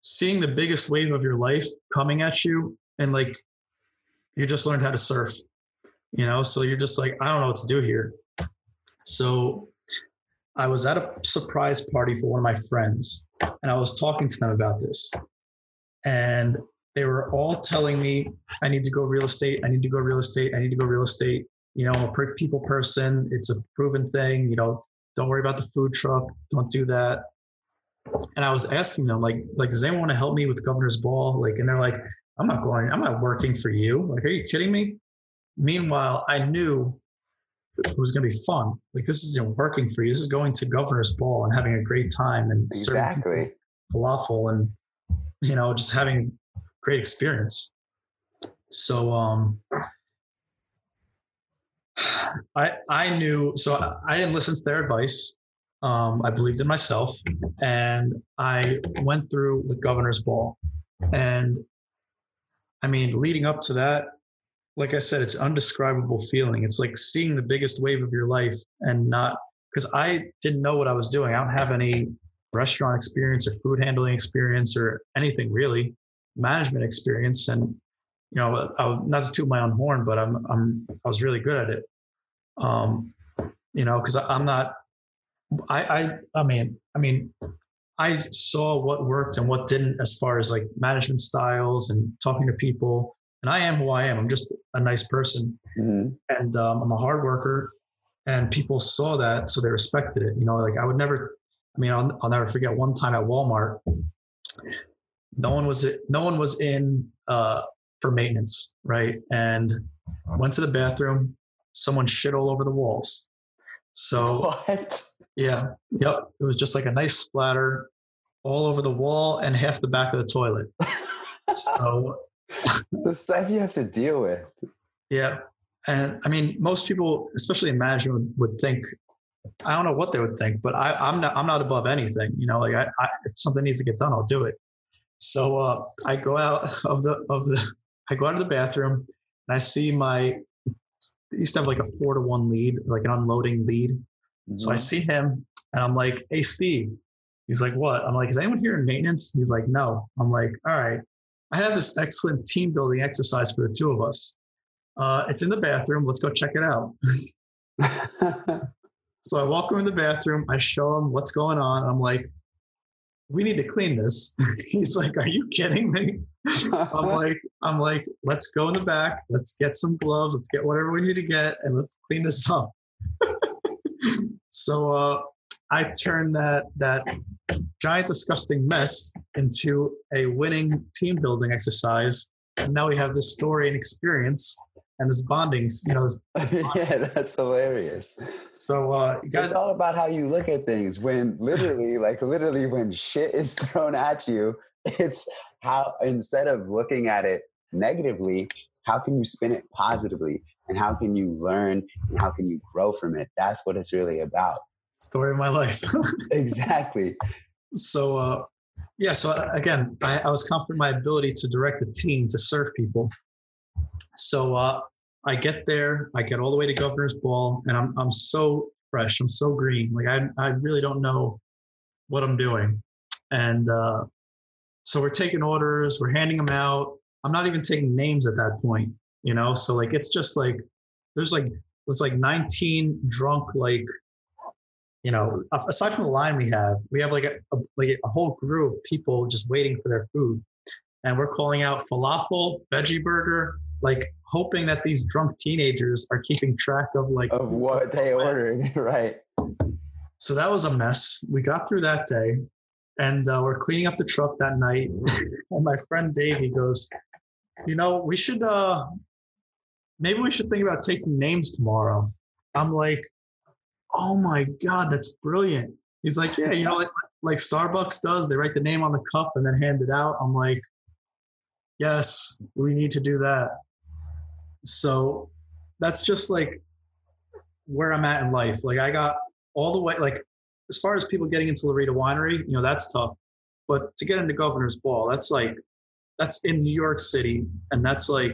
Speaker 2: seeing the biggest wave of your life coming at you, and like you just learned how to surf, you know. So you're just like, I don't know what to do here. So I was at a surprise party for one of my friends, and I was talking to them about this. And they were all telling me, I need to go real estate. I need to go real estate. I need to go real estate. You know, I'm a people person. It's a proven thing. You know, don't worry about the food truck. Don't do that. And I was asking them, like, like, does anyone want to help me with governor's ball? Like, and they're like, I'm not going, I'm not working for you. Like, are you kidding me? Meanwhile, I knew it was going to be fun. Like, this isn't working for you. This is going to governor's ball and having a great time and
Speaker 1: exactly
Speaker 2: falafel and, you know, just having great experience. So, um, I I knew so I didn't listen to their advice. Um, I believed in myself, and I went through with Governor's Ball. And I mean, leading up to that, like I said, it's undescribable feeling. It's like seeing the biggest wave of your life and not because I didn't know what I was doing. I don't have any restaurant experience or food handling experience or anything really management experience and you know I, not to toot my own horn but i'm i'm i was really good at it. Um you know because i'm not i i i mean i mean i saw what worked and what didn't as far as like management styles and talking to people. And i am who i am. I'm just a nice person. Mm-hmm. and um, i'm a hard worker and people saw that so they respected it. You know like i would never i mean i'll, I'll never forget one time at walmart no one was no one was in uh, for maintenance, right? And went to the bathroom. Someone shit all over the walls. So
Speaker 1: what?
Speaker 2: Yeah, yep. It was just like a nice splatter all over the wall and half the back of the toilet. so
Speaker 1: the stuff you have to deal with.
Speaker 2: Yeah, and I mean, most people, especially in management, would, would think. I don't know what they would think, but I, am not. I'm not above anything. You know, like I, I, if something needs to get done, I'll do it. So uh, I go out of the of the I go out of the bathroom and I see my used to have like a four to one lead, like an unloading lead. Mm-hmm. So I mm-hmm. see him and I'm like, "Hey, Steve." He's like, "What?" I'm like, "Is anyone here in maintenance?" He's like, "No." I'm like, "All right." I have this excellent team building exercise for the two of us. Uh, it's in the bathroom. Let's go check it out. so I walk him in the bathroom. I show him what's going on. I'm like, we need to clean this. He's like, are you kidding me? I'm like, I'm like, let's go in the back. Let's get some gloves. Let's get whatever we need to get and let's clean this up. so uh, I turned that that giant disgusting mess into a winning team building exercise. And now we have this story and experience. And this bonding, you know. This,
Speaker 1: this yeah, that's hilarious.
Speaker 2: So uh,
Speaker 1: guys, it's all about how you look at things. When literally, like literally, when shit is thrown at you, it's how instead of looking at it negatively, how can you spin it positively, and how can you learn and how can you grow from it? That's what it's really about.
Speaker 2: Story of my life.
Speaker 1: exactly.
Speaker 2: So, uh, yeah. So uh, again, I, I was confident in my ability to direct a team to serve people so uh, I get there, I get all the way to Governor's Ball, and I'm I'm so fresh, I'm so green. Like I I really don't know what I'm doing, and uh, so we're taking orders, we're handing them out. I'm not even taking names at that point, you know. So like it's just like there's like there's like 19 drunk like you know aside from the line we have we have like a, a like a whole group of people just waiting for their food and we're calling out falafel veggie burger like hoping that these drunk teenagers are keeping track of like
Speaker 1: of what they ordered, right?
Speaker 2: So that was a mess. We got through that day, and uh, we're cleaning up the truck that night. and my friend Dave, he goes, "You know, we should uh, maybe we should think about taking names tomorrow." I'm like, "Oh my god, that's brilliant!" He's like, "Yeah, you know, like like Starbucks does. They write the name on the cup and then hand it out." I'm like, "Yes, we need to do that." So that's just like where I'm at in life. Like I got all the way, like as far as people getting into Laurita Winery, you know, that's tough. But to get into Governor's Ball, that's like, that's in New York City. And that's like,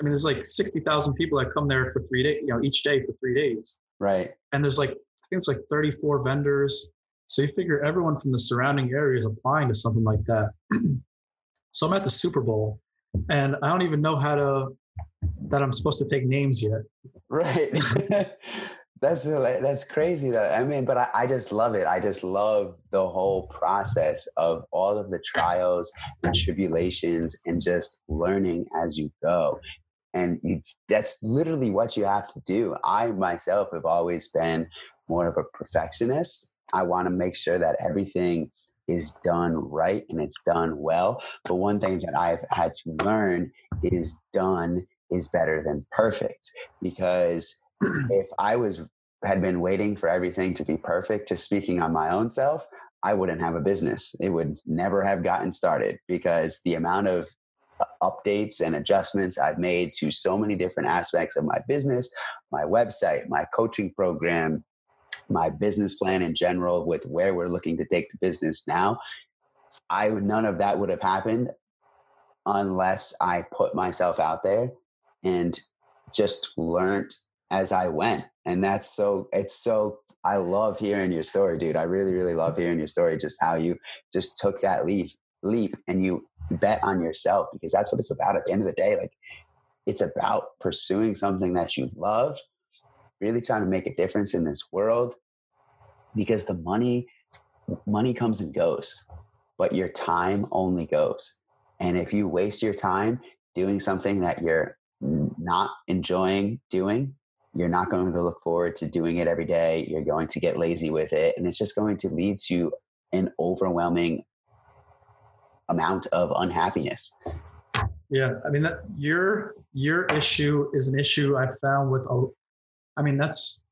Speaker 2: I mean, there's like 60,000 people that come there for three days, you know, each day for three days.
Speaker 1: Right.
Speaker 2: And there's like, I think it's like 34 vendors. So you figure everyone from the surrounding area is applying to something like that. so I'm at the Super Bowl and I don't even know how to that I'm supposed to take names yet.
Speaker 1: Right. that's that's crazy though. I mean, but I, I, just love it. I just love the whole process of all of the trials and tribulations and just learning as you go. And you, that's literally what you have to do. I myself have always been more of a perfectionist. I want to make sure that everything is done right and it's done well. But one thing that I've had to learn is done is better than perfect because if I was had been waiting for everything to be perfect, just speaking on my own self, I wouldn't have a business. It would never have gotten started because the amount of uh, updates and adjustments I've made to so many different aspects of my business, my website, my coaching program, my business plan in general with where we're looking to take the business now i none of that would have happened unless i put myself out there and just learned as i went. And that's so it's so i love hearing your story dude. I really really love hearing your story just how you just took that leap leap and you bet on yourself because that's what it's about at the end of the day. Like it's about pursuing something that you love really trying to make a difference in this world because the money money comes and goes but your time only goes. And if you waste your time doing something that you're not enjoying doing you're not going to look forward to doing it every day. You're going to get lazy with it and it's just going to lead to an overwhelming amount of unhappiness.
Speaker 2: Yeah i mean that your your issue is an issue i found with a I mean, that's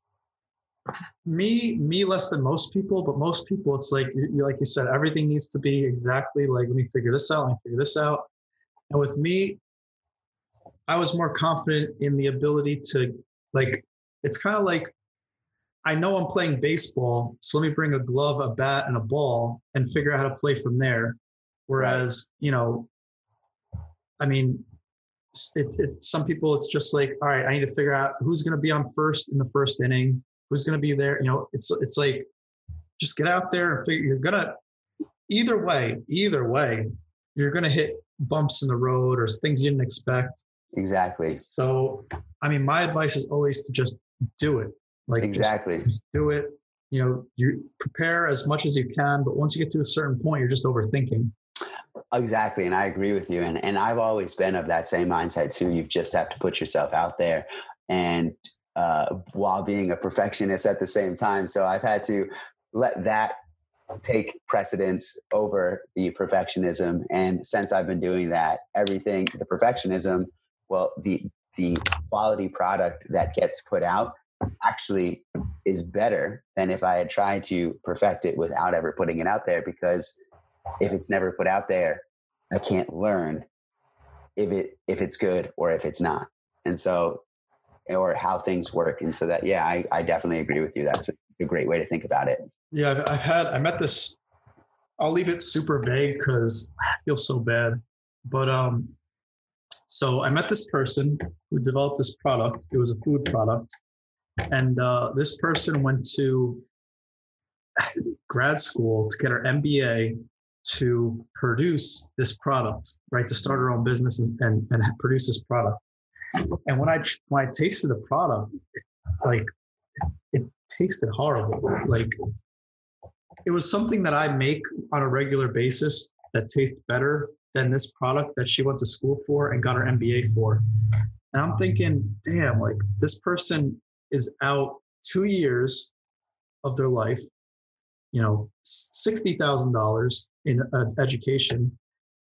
Speaker 2: me, me less than most people, but most people, it's like, you, like you said, everything needs to be exactly like, let me figure this out, let me figure this out. And with me, I was more confident in the ability to, like, it's kind of like, I know I'm playing baseball, so let me bring a glove, a bat, and a ball and figure out how to play from there. Whereas, you know, I mean, it, it, some people it's just like all right i need to figure out who's going to be on first in the first inning who's going to be there you know it's it's like just get out there and figure you're going to either way either way you're going to hit bumps in the road or things you didn't expect.
Speaker 1: Exactly.
Speaker 2: So i mean my advice is always to just do it.
Speaker 1: Like exactly.
Speaker 2: just, just do it. You know you prepare as much as you can but once you get to a certain point you're just overthinking
Speaker 1: Exactly. And I agree with you. And, and I've always been of that same mindset too. You just have to put yourself out there and uh, while being a perfectionist at the same time. So I've had to let that take precedence over the perfectionism. And since I've been doing that, everything, the perfectionism well, the the quality product that gets put out actually is better than if I had tried to perfect it without ever putting it out there because if it's never put out there, I can't learn if it if it's good or if it's not. And so or how things work. And so that yeah, I, I definitely agree with you. That's a, great way to think about it.
Speaker 2: Yeah, I've had I met this I'll leave it super vague because I feel so bad. But um so I met this person who developed this product. It was a food product. And uh, this person went to grad school to get her MBA to produce this product, right? To start her own business and, and produce this product. And when I when I tasted the product, like it tasted horrible. Like it was something that I make on a regular basis that tastes better than this product that she went to school for and got her MBA for. And I'm thinking, damn, like this person is out two years of their life, you know, $60,000 in uh, education,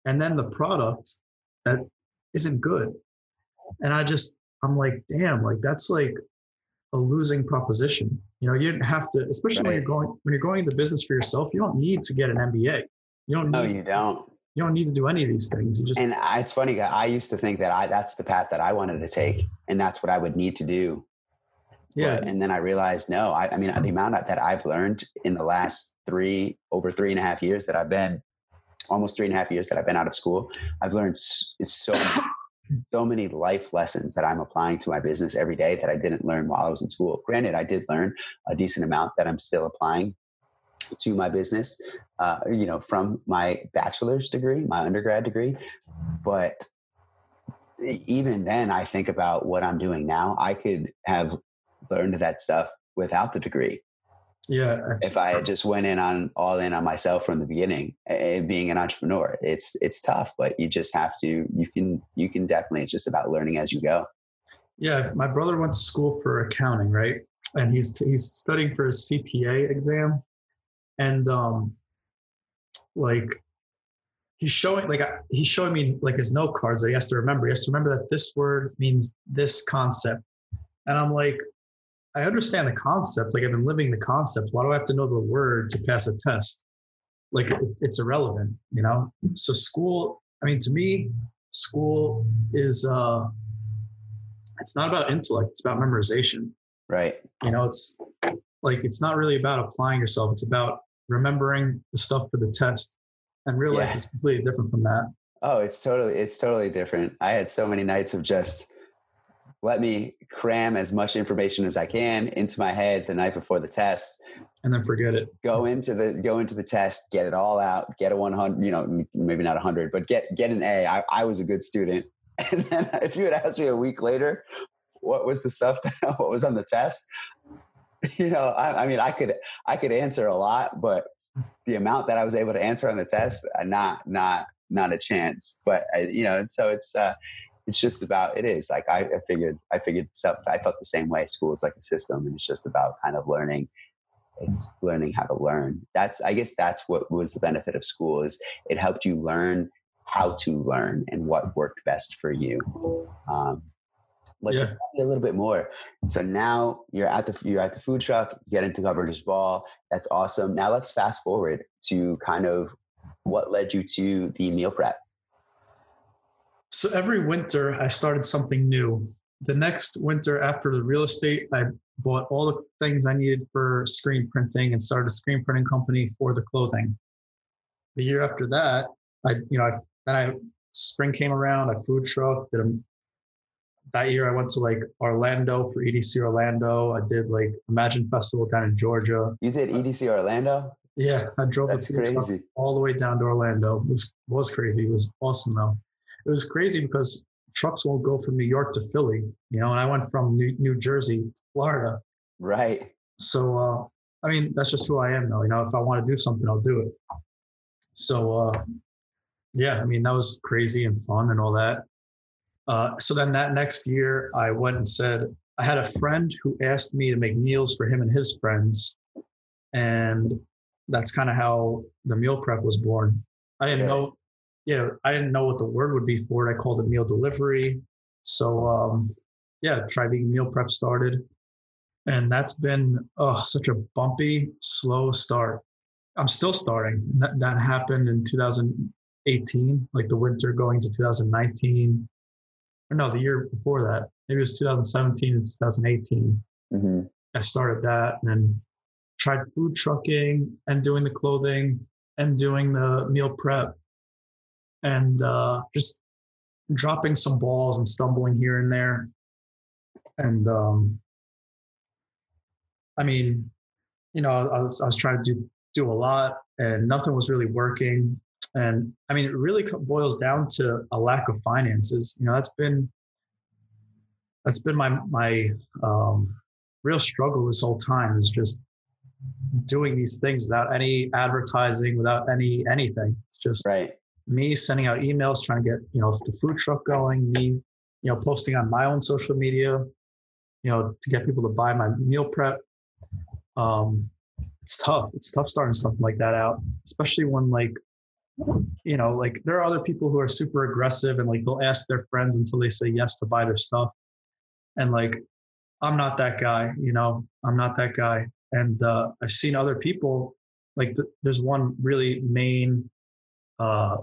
Speaker 2: and then the product that isn't good. And I just, I'm like, damn, like that's like a losing proposition. You know, you didn't have to, especially right. when you're going when you're going into business for yourself. You don't need to get an MBA. You don't.
Speaker 1: Need, no, you don't.
Speaker 2: You don't need to do any of these things. You just.
Speaker 1: And I, it's funny. I used to think that I that's the path that I wanted to take, and that's what I would need to do. Yeah. And then I realized, no. I, I mean, the amount that I've learned in the last three over three and a half years that I've been, almost three and a half years that I've been out of school, I've learned so so many life lessons that I'm applying to my business every day that I didn't learn while I was in school. Granted, I did learn a decent amount that I'm still applying to my business, uh, you know, from my bachelor's degree, my undergrad degree. But even then, I think about what I'm doing now. I could have learned that stuff without the degree.
Speaker 2: Yeah.
Speaker 1: If I had just went in on all in on myself from the beginning, and being an entrepreneur, it's it's tough, but you just have to. You can you can definitely. It's just about learning as you go.
Speaker 2: Yeah, my brother went to school for accounting, right? And he's he's studying for his CPA exam, and um, like he's showing like he's showing me like his note cards that he has to remember. He has to remember that this word means this concept, and I'm like, I understand the concept. Like I've been living the concept. Why do I have to know the word to pass a test? Like it's irrelevant, you know? So school, I mean, to me, school is, uh, it's not about intellect. It's about memorization.
Speaker 1: Right.
Speaker 2: You know, it's like, it's not really about applying yourself. It's about remembering the stuff for the test and real life is completely different from that.
Speaker 1: Oh, it's totally, it's totally different. I had so many nights of just, let me cram as much information as I can into my head the night before the test
Speaker 2: and then forget it.
Speaker 1: Go into the go into the test, get it all out, get a 100, you know, maybe not a 100, but get get an A. I, I was a good student. And then if you had asked me a week later, what was the stuff that what was on the test? You know, I, I mean, I could I could answer a lot, but the amount that I was able to answer on the test, uh, not not not a chance. But I, you know, and so it's uh, it's just about it is like I, I figured I figured I felt the same way. School is like a system, and it's just about kind of learning. It's learning how to learn. That's I guess that's what was the benefit of school is it helped you learn how to learn and what worked best for you. Um, let's yeah. a little bit more. So now you're at the you're at the food truck. You get into Governor's Ball. That's awesome. Now let's fast forward to kind of what led you to the meal prep.
Speaker 2: So every winter, I started something new. The next winter, after the real estate, I bought all the things I needed for screen printing and started a screen printing company for the clothing. The year after that, I, you know, I, then I spring came around. I food truck. Did a, that year, I went to like Orlando for EDC Orlando. I did like Imagine Festival down in Georgia.
Speaker 1: You did uh, EDC Orlando?
Speaker 2: Yeah, I drove
Speaker 1: That's crazy.
Speaker 2: all the way down to Orlando. It was was crazy. It was awesome though it was crazy because trucks won't go from New York to Philly, you know, and I went from New, New Jersey to Florida.
Speaker 1: Right.
Speaker 2: So, uh, I mean, that's just who I am now. You know, if I want to do something, I'll do it. So, uh, yeah, I mean, that was crazy and fun and all that. Uh, so then that next year, I went and said, I had a friend who asked me to make meals for him and his friends. And that's kind of how the meal prep was born. I didn't know yeah, I didn't know what the word would be for it. I called it meal delivery. So um, yeah, try vegan meal prep started, and that's been oh such a bumpy, slow start. I'm still starting. That that happened in 2018, like the winter going to 2019. Or no, the year before that. Maybe it was 2017 and 2018. Mm-hmm. I started that and then tried food trucking and doing the clothing and doing the meal prep and uh, just dropping some balls and stumbling here and there. And um, I mean, you know, I was, I was trying to do do a lot, and nothing was really working. And I mean, it really boils down to a lack of finances. You know, that's been that's been my my um, real struggle this whole time is just doing these things without any advertising, without any anything. It's just
Speaker 1: right.
Speaker 2: Me sending out emails, trying to get you know the food truck going. Me, you know, posting on my own social media, you know, to get people to buy my meal prep. Um, it's tough. It's tough starting something like that out, especially when like you know like there are other people who are super aggressive and like they'll ask their friends until they say yes to buy their stuff and like i'm not that guy you know i'm not that guy and uh, I've seen other people like th- there's one really main uh,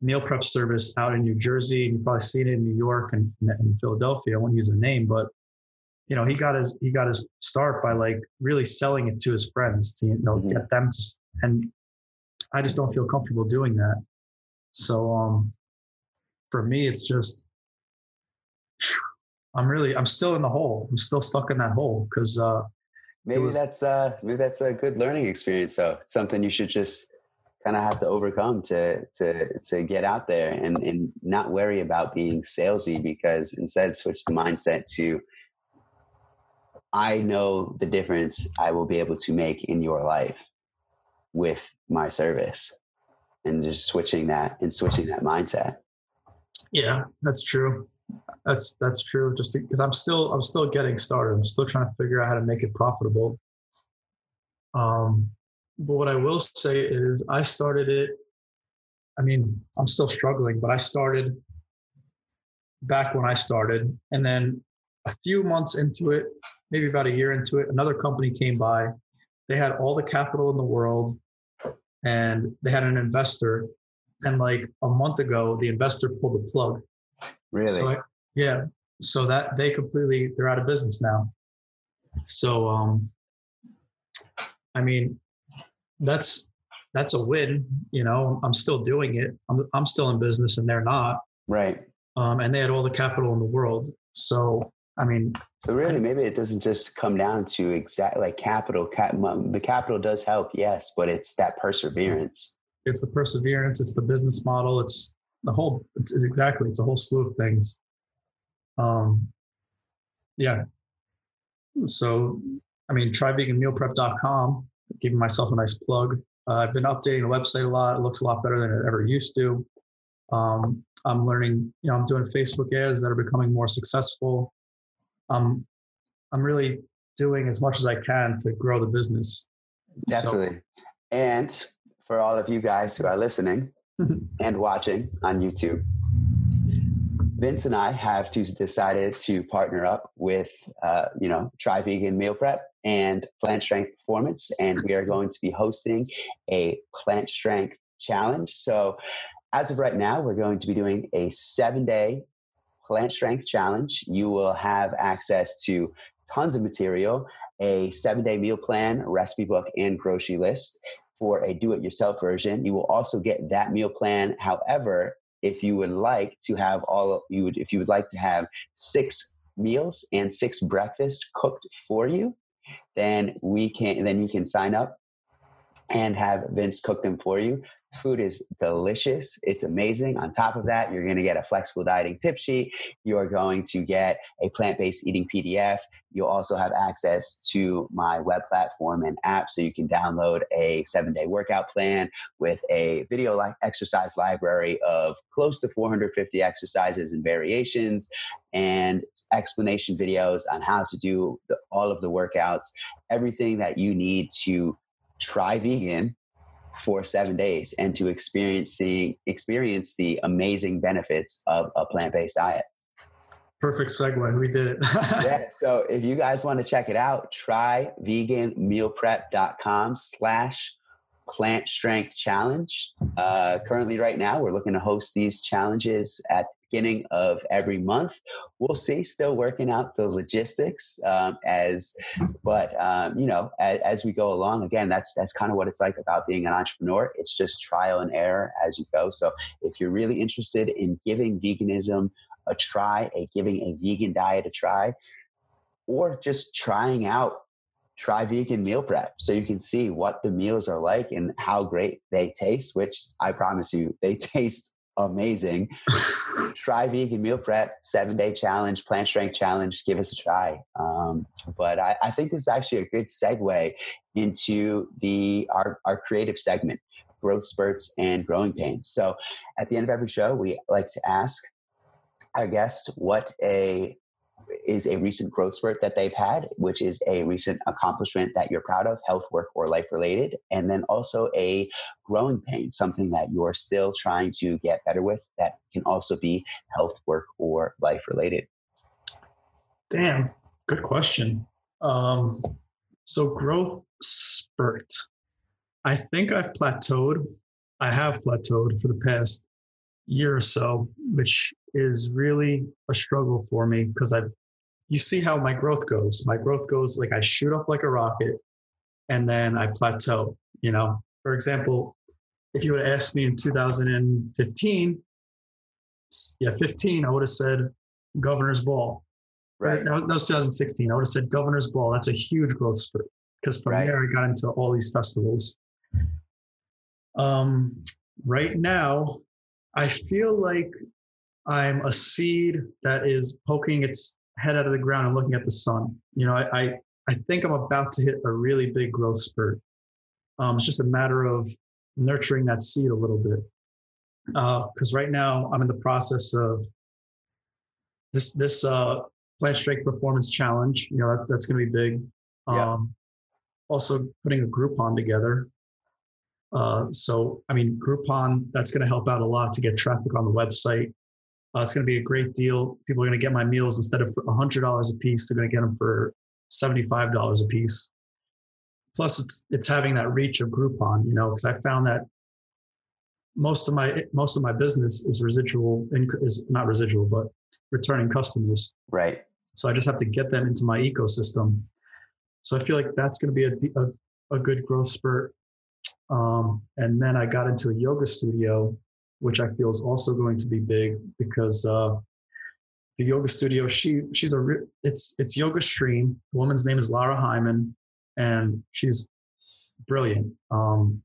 Speaker 2: meal prep service out in New Jersey, and you've probably seen it in New York and, and Philadelphia. I won't use a name, but you know he got his he got his start by like really selling it to his friends to you know mm-hmm. get them to and I just don't feel comfortable doing that. So um, for me, it's just I'm really I'm still in the hole. I'm still stuck in that hole because uh,
Speaker 1: maybe was, that's uh maybe that's a good learning experience though it's something you should just kind of have to overcome to to to get out there and and not worry about being salesy because instead switch the mindset to I know the difference I will be able to make in your life with my service and just switching that and switching that mindset.
Speaker 2: Yeah, that's true. That's that's true. Just because I'm still I'm still getting started. I'm still trying to figure out how to make it profitable. Um, but what I will say is I started it. I mean, I'm still struggling, but I started back when I started, and then a few months into it, maybe about a year into it, another company came by. They had all the capital in the world, and they had an investor. And like a month ago, the investor pulled the plug.
Speaker 1: Really?
Speaker 2: So I, yeah. So that they completely they're out of business now. So um I mean that's that's a win, you know. I'm still doing it. I'm I'm still in business and they're not.
Speaker 1: Right.
Speaker 2: Um and they had all the capital in the world. So I mean,
Speaker 1: so really, maybe it doesn't just come down to exact like capital. Cap, the capital does help, yes, but it's that perseverance.
Speaker 2: It's the perseverance. It's the business model. It's the whole. It's, it's exactly. It's a whole slew of things. Um, yeah. So, I mean, try veganmealprep.com, giving myself a nice plug. Uh, I've been updating the website a lot. It looks a lot better than it ever used to. Um, I'm learning, you know, I'm doing Facebook ads that are becoming more successful. Um, I'm really doing as much as I can to grow the business.
Speaker 1: Definitely. So, and for all of you guys who are listening and watching on YouTube, Vince and I have to decided to partner up with, uh, you know, Try Vegan Meal Prep and Plant Strength Performance, and we are going to be hosting a Plant Strength Challenge. So, as of right now, we're going to be doing a seven-day Plant Strength Challenge. You will have access to tons of material, a seven-day meal plan, recipe book, and grocery list for a do-it-yourself version. You will also get that meal plan. However, if you would like to have all you would if you would like to have six meals and six breakfasts cooked for you then we can then you can sign up and have vince cook them for you Food is delicious. It's amazing. On top of that, you're going to get a flexible dieting tip sheet. You're going to get a plant based eating PDF. You'll also have access to my web platform and app so you can download a seven day workout plan with a video like exercise library of close to 450 exercises and variations and explanation videos on how to do the, all of the workouts, everything that you need to try vegan for seven days and to experience the experience the amazing benefits of a plant-based diet
Speaker 2: Perfect segue. We did it.
Speaker 1: yeah. So if you guys want to check it out, try veganmealprep.com slash plant strength challenge. Uh, currently, right now, we're looking to host these challenges at beginning of every month. We'll see. Still working out the logistics um, as, but um, you know, as, as, we go along. Again, that's that's kind of what it's like about being an entrepreneur. It's just trial and error as you go. So if you're really interested in giving veganism a try, a giving a vegan diet a try, or just trying out try vegan meal prep so you can see what the meals are like and how great they taste, which I promise you, they taste amazing. try vegan meal prep, seven day challenge, plant strength challenge. Give us a try. Um, but I, I, think this is actually a good segue into the our, our creative segment, growth spurts and growing pains. So at the end of every show, we like to ask our guest what a is a recent growth spurt that they've had, which is a recent accomplishment that you're proud of, health, work, or life related. And then also a growing pain, something that you're still trying to get better with that can also be health, work, or life related.
Speaker 2: Damn, good question. Um, so, growth spurt. I think I've plateaued. I have plateaued for the past year or so, which is really a struggle for me because I, you see how my growth goes. My growth goes like I shoot up like a rocket, and then I plateau. You know, for example, if you would have asked me in 2015, yeah, 15, I would have said governor's ball.
Speaker 1: Right.
Speaker 2: That was 2016. I would have said governor's ball. That's a huge growth spurt because from right. there I got into all these festivals. Um, right now, I feel like I'm a seed that is poking its head out of the ground and looking at the sun. You know, I, I, I think I'm about to hit a really big growth spurt. Um, it's just a matter of nurturing that seed a little bit. Because uh, right now I'm in the process of this this uh, plant strength performance challenge. You know, that, that's going to be big. Um, yeah. Also, putting a Groupon together. Uh, so, I mean, Groupon that's going to help out a lot to get traffic on the website. Uh, it's going to be a great deal. People are going to get my meals instead of $100 a piece, they're going to get them for $75 a piece. Plus, it's it's having that reach of Groupon, you know, because I found that most of my most of my business is residual is not residual, but returning customers.
Speaker 1: Right.
Speaker 2: So I just have to get them into my ecosystem. So I feel like that's going to be a, a, a good growth spurt. Um, and then I got into a yoga studio which I feel is also going to be big because uh, the yoga studio she she's a it's it's yoga stream. The woman's name is Lara Heimann, and she's brilliant. Um,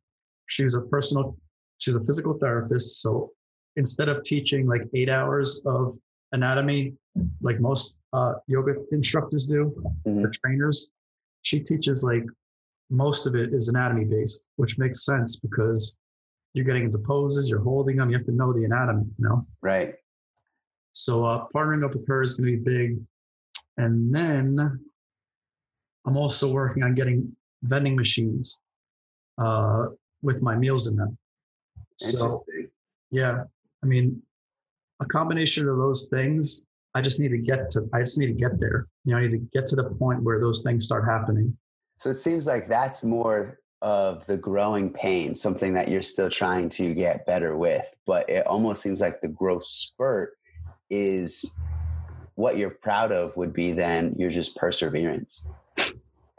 Speaker 2: she's a personal she's a physical therapist. So instead of teaching like eight hours of anatomy, like most uh, yoga instructors do mm-hmm. or trainers, she teaches like most of it is anatomy based, which makes sense because you're getting into poses, you're holding them, you have to know the anatomy, you know?
Speaker 1: Right.
Speaker 2: So uh, partnering up with her is going to be big. And then I'm also working on getting vending machines uh, with my meals in them. So, yeah, I mean, a combination of those things. I just need to get to. I just need to get there. You know, I need to get to the point where those things start happening.
Speaker 1: So it seems like that's more of the growing pain, something that you're still trying to get better with. But it almost seems like the growth spurt is what you're proud of would be then you're just perseverance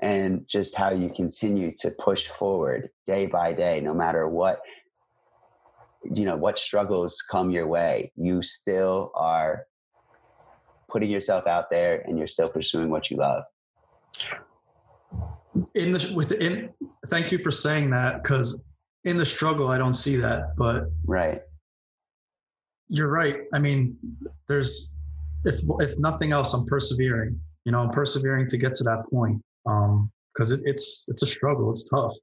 Speaker 1: and just how you continue to push forward day by day, no matter what you know what struggles come your way you still are putting yourself out there and you're still pursuing what you love
Speaker 2: in the within thank you for saying that because in the struggle i don't see that but
Speaker 1: right.
Speaker 2: you're right. I mean there's if if nothing else i'm persevering you know i'm persevering to get to that point um because it, it's it's a struggle it's tough.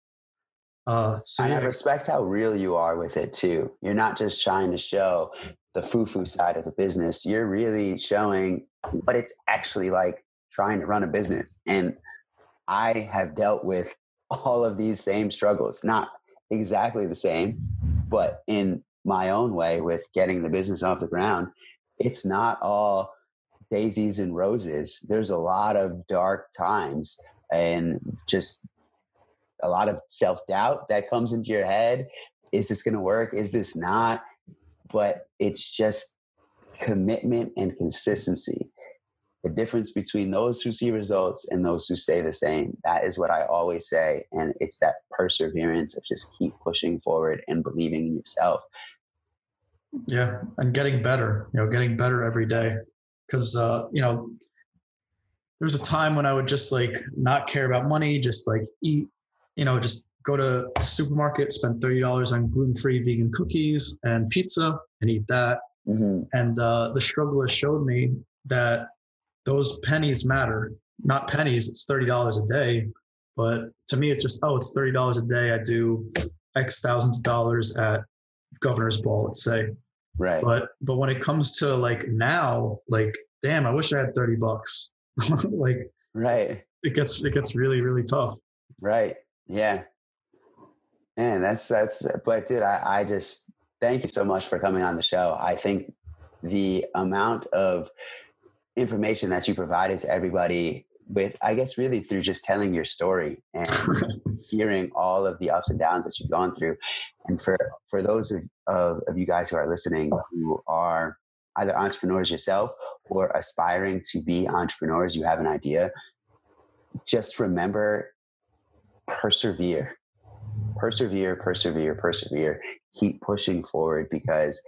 Speaker 1: Uh so yeah. i respect how real you are with it too. You're not just trying to show the foo-foo side of the business. You're really showing what it's actually like trying to run a business. And I have dealt with all of these same struggles, not exactly the same, but in my own way with getting the business off the ground. It's not all daisies and roses. There's a lot of dark times and just a lot of self doubt that comes into your head. Is this going to work? Is this not? But it's just commitment and consistency. The difference between those who see results and those who stay the same. That is what I always say. And it's that perseverance of just keep pushing forward and believing in yourself.
Speaker 2: Yeah. And getting better, you know, getting better every day. Cause, uh, you know, there was a time when I would just like not care about money, just like eat, you know, just go to the supermarket, spend $30 on gluten-free vegan cookies and pizza and eat that. Mm-hmm. And uh, the struggle has showed me that those pennies matter. Not pennies, it's $30 a day. But to me, it's just, oh, it's $30 a day. I do X thousands of dollars at governor's ball, let's say.
Speaker 1: Right.
Speaker 2: But but when it comes to like now, like, damn, I wish I had 30 bucks. like
Speaker 1: right.
Speaker 2: It gets it gets really, really tough.
Speaker 1: Right. Yeah. Man, that's that's but dude, I, I just thank you so much for coming on the show. I think the amount of information that you provided to everybody with i guess really through just telling your story and hearing all of the ups and downs that you've gone through. And for for those of, of, of you guys who are listening who are either entrepreneurs yourself or aspiring to be entrepreneurs you have an idea just remember persevere. Persevere persevere persevere. Keep pushing forward because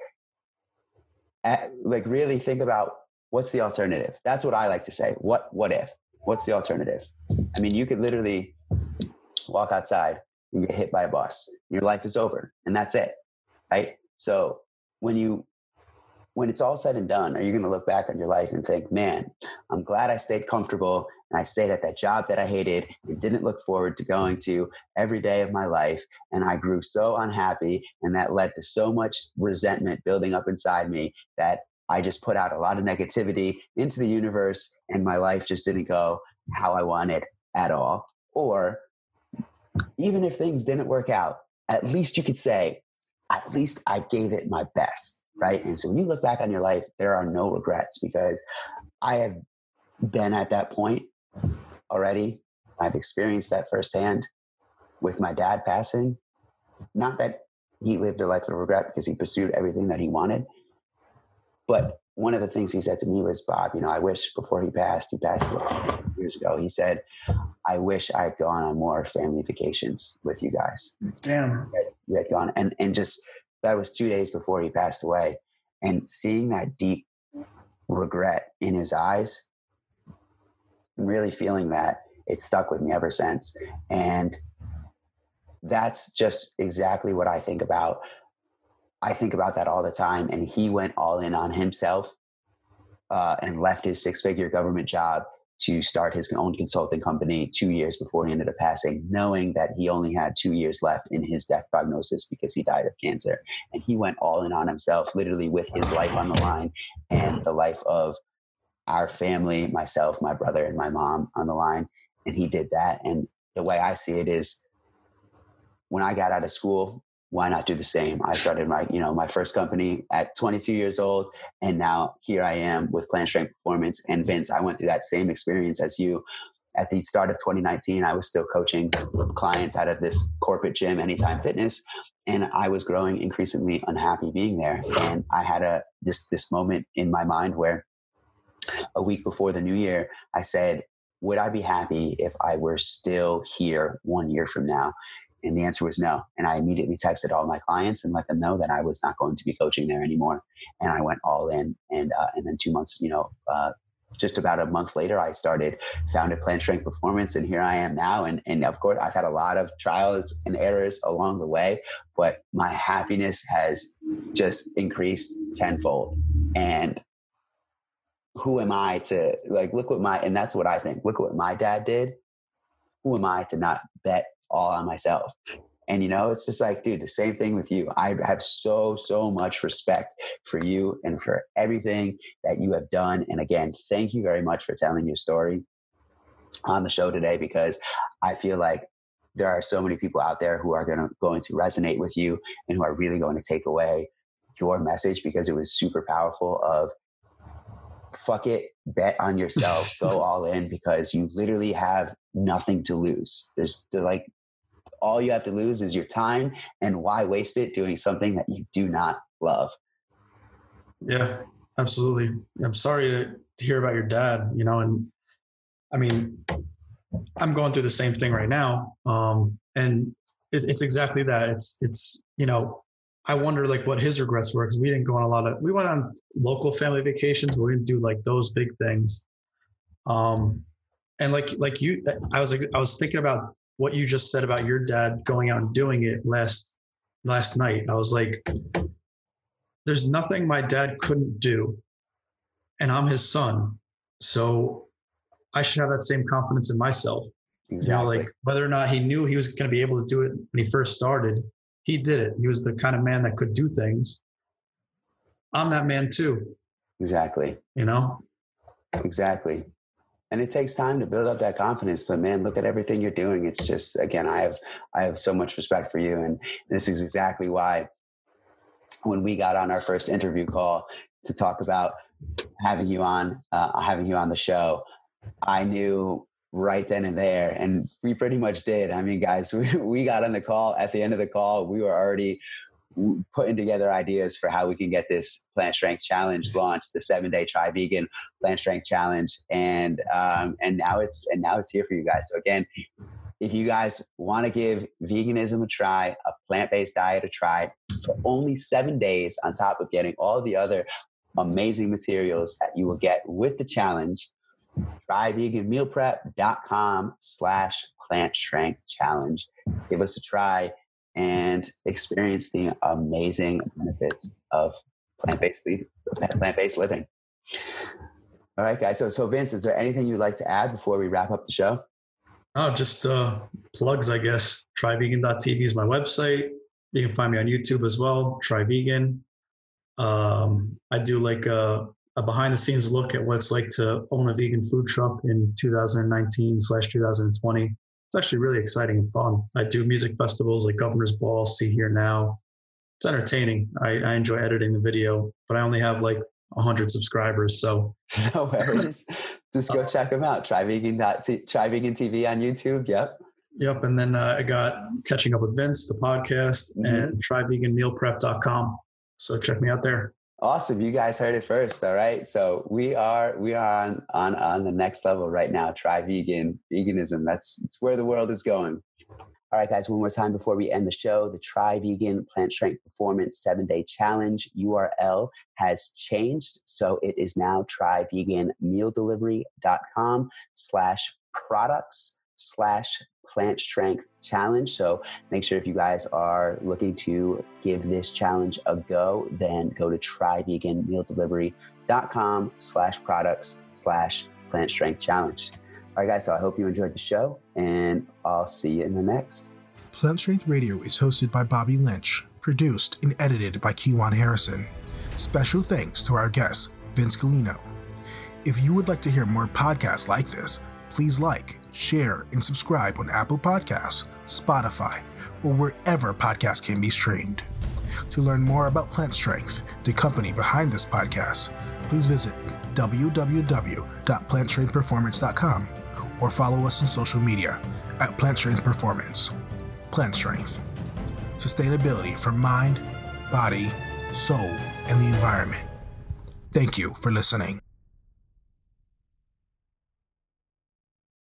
Speaker 1: at, like really think about what's the alternative? That's what I like to say. What what if? What's the alternative? I mean, you could literally walk outside and get hit by a bus. Your life is over, and that's it, right? So when you when it's all said and done, are you going to look back on your life and think, "Man, I'm glad I stayed comfortable and I stayed at that job that I hated and didn't look forward to going to every day of my life, and I grew so unhappy, and that led to so much resentment building up inside me that I just put out a lot of negativity into the universe and my life just didn't go how I wanted at all. Or even if things didn't work out, at least you could say, at least I gave it my best, right? And so when you look back on your life, there are no regrets because I have been at that point already. I've experienced that firsthand with my dad passing. Not that he lived a life of regret because he pursued everything that he wanted, but one of the things he said to me was, Bob, you know, I wish before he passed, he passed years ago. He said, I wish I had gone on more family vacations with you guys.
Speaker 2: Damn.
Speaker 1: You had, gone. And, and just that was two days before he passed away. And seeing that deep regret in his eyes and really feeling that, it stuck with me ever since. And that's just exactly what I think about I think about that all the time. And he went all in on himself uh, and left his six figure government job to start his own consulting company two years before he ended up passing, knowing that he only had two years left in his death prognosis because he died of cancer. And he went all in on himself, literally with his life on the line and the life of our family, myself, my brother, and my mom on the line. And he did that. And the way I see it is when I got out of school, why not do the same? I started my, you know, my first company at 22 years old, and now here I am with Plant Strength Performance. And mm-hmm. Vince, I went through that same experience as you. At the start of 2019, I was still coaching clients out of this corporate gym, Anytime Fitness, and I was growing increasingly unhappy being there. And I had a this this moment in my mind where a week before the new year, I said, "Would I be happy if I were still here one year from now?" And the answer was no. And I immediately texted all my clients and let them know that I was not going to be coaching there anymore. And I went all in. And uh, and then two months, you know, uh, just about a month later, I started founded Plant Strength Performance, and here I am now. And and of course, I've had a lot of trials and errors along the way, but my happiness has just increased tenfold. And who am I to like look what my and that's what I think. Look what my dad did. Who am I to not bet all on myself. And you know, it's just like, dude, the same thing with you. I have so, so much respect for you and for everything that you have done. And again, thank you very much for telling your story on the show today because I feel like there are so many people out there who are going to going to resonate with you and who are really going to take away your message because it was super powerful of fuck it, bet on yourself, go all in because you literally have nothing to lose. There's like all you have to lose is your time and why waste it doing something that you do not love.
Speaker 2: Yeah, absolutely. I'm sorry to hear about your dad, you know, and I mean, I'm going through the same thing right now. Um, and it's, it's exactly that. It's, it's, you know, I wonder like what his regrets were because we didn't go on a lot of we went on local family vacations, but we didn't do like those big things. Um, and like like you, I was like I was thinking about what you just said about your dad going out and doing it last last night. I was like, there's nothing my dad couldn't do, and I'm his son, so I should have that same confidence in myself. Exactly. You know, like whether or not he knew he was going to be able to do it when he first started he did it. He was the kind of man that could do things. I'm that man too.
Speaker 1: Exactly.
Speaker 2: You know?
Speaker 1: Exactly. And it takes time to build up that confidence. But man, look at everything you're doing. It's just again, I have I have so much respect for you. And this is exactly why when we got on our first interview call to talk about having you on, uh, having you on the show, I knew right then and there. And we pretty much did. I mean, guys, we, we got on the call at the end of the call. We were already putting together ideas for how we can get this plant strength challenge launched the seven day try vegan plant strength challenge and um, and now it's and now it's here for you guys so again if you guys want to give veganism a try a plant-based diet a try for only seven days on top of getting all the other amazing materials that you will get with the challenge tryveganmealprep.com slash plant strength challenge. Give us a try and experience the amazing benefits of plant-based plant-based living. All right, guys. So, so Vince, is there anything you'd like to add before we wrap up the show?
Speaker 2: Oh, just uh, plugs, I guess. Tryvegan.tv is my website. You can find me on YouTube as well. Try Vegan. Um, I do like a a behind the scenes look at what it's like to own a vegan food truck in 2019 slash 2020. It's actually really exciting and fun. I do music festivals like Governor's Ball, Sea.Hear.Now. It's entertaining. I, I enjoy editing the video, but I only have like 100 subscribers. So
Speaker 1: no worries. Just go check them out. Try vegan. Try vegan TV on YouTube. Yep.
Speaker 2: Yep. And then uh, I got Catching Up with Vince, the podcast, mm-hmm. and tryveganmealprep.com. So check me out there.
Speaker 1: Awesome. You guys heard it first. All right. So we are we are on on on the next level right now. Try vegan, veganism. That's, it's where the world is going. All right, guys, one more time before we end the show. The Try Vegan Plant Strength Performance seven day challenge URL has changed. So it is now tryveganmealdelivery.com slash products slash plant strength challenge. So make sure if you guys are looking to give this challenge a go, then go to tryveganmealdelivery.com slash products slash plant strength challenge. All right, guys, so I hope you enjoyed the show and I'll see you in the next.
Speaker 3: Plant Strength Radio is hosted by Bobby Lynch, produced and edited by Kiwan Harrison. Special thanks to our guest, Vince Galino. If you would like to hear more podcasts like this, please like, share, and subscribe on Apple Podcasts, Spotify, or wherever podcasts can be streamed. To learn more about Plant Strength, the company behind this podcast, please visit www.plantstrengthperformance.com or follow us on social media at Plant Strength Performance. Plant Strength. Sustainability for mind, body, soul, and the environment. Thank you for listening.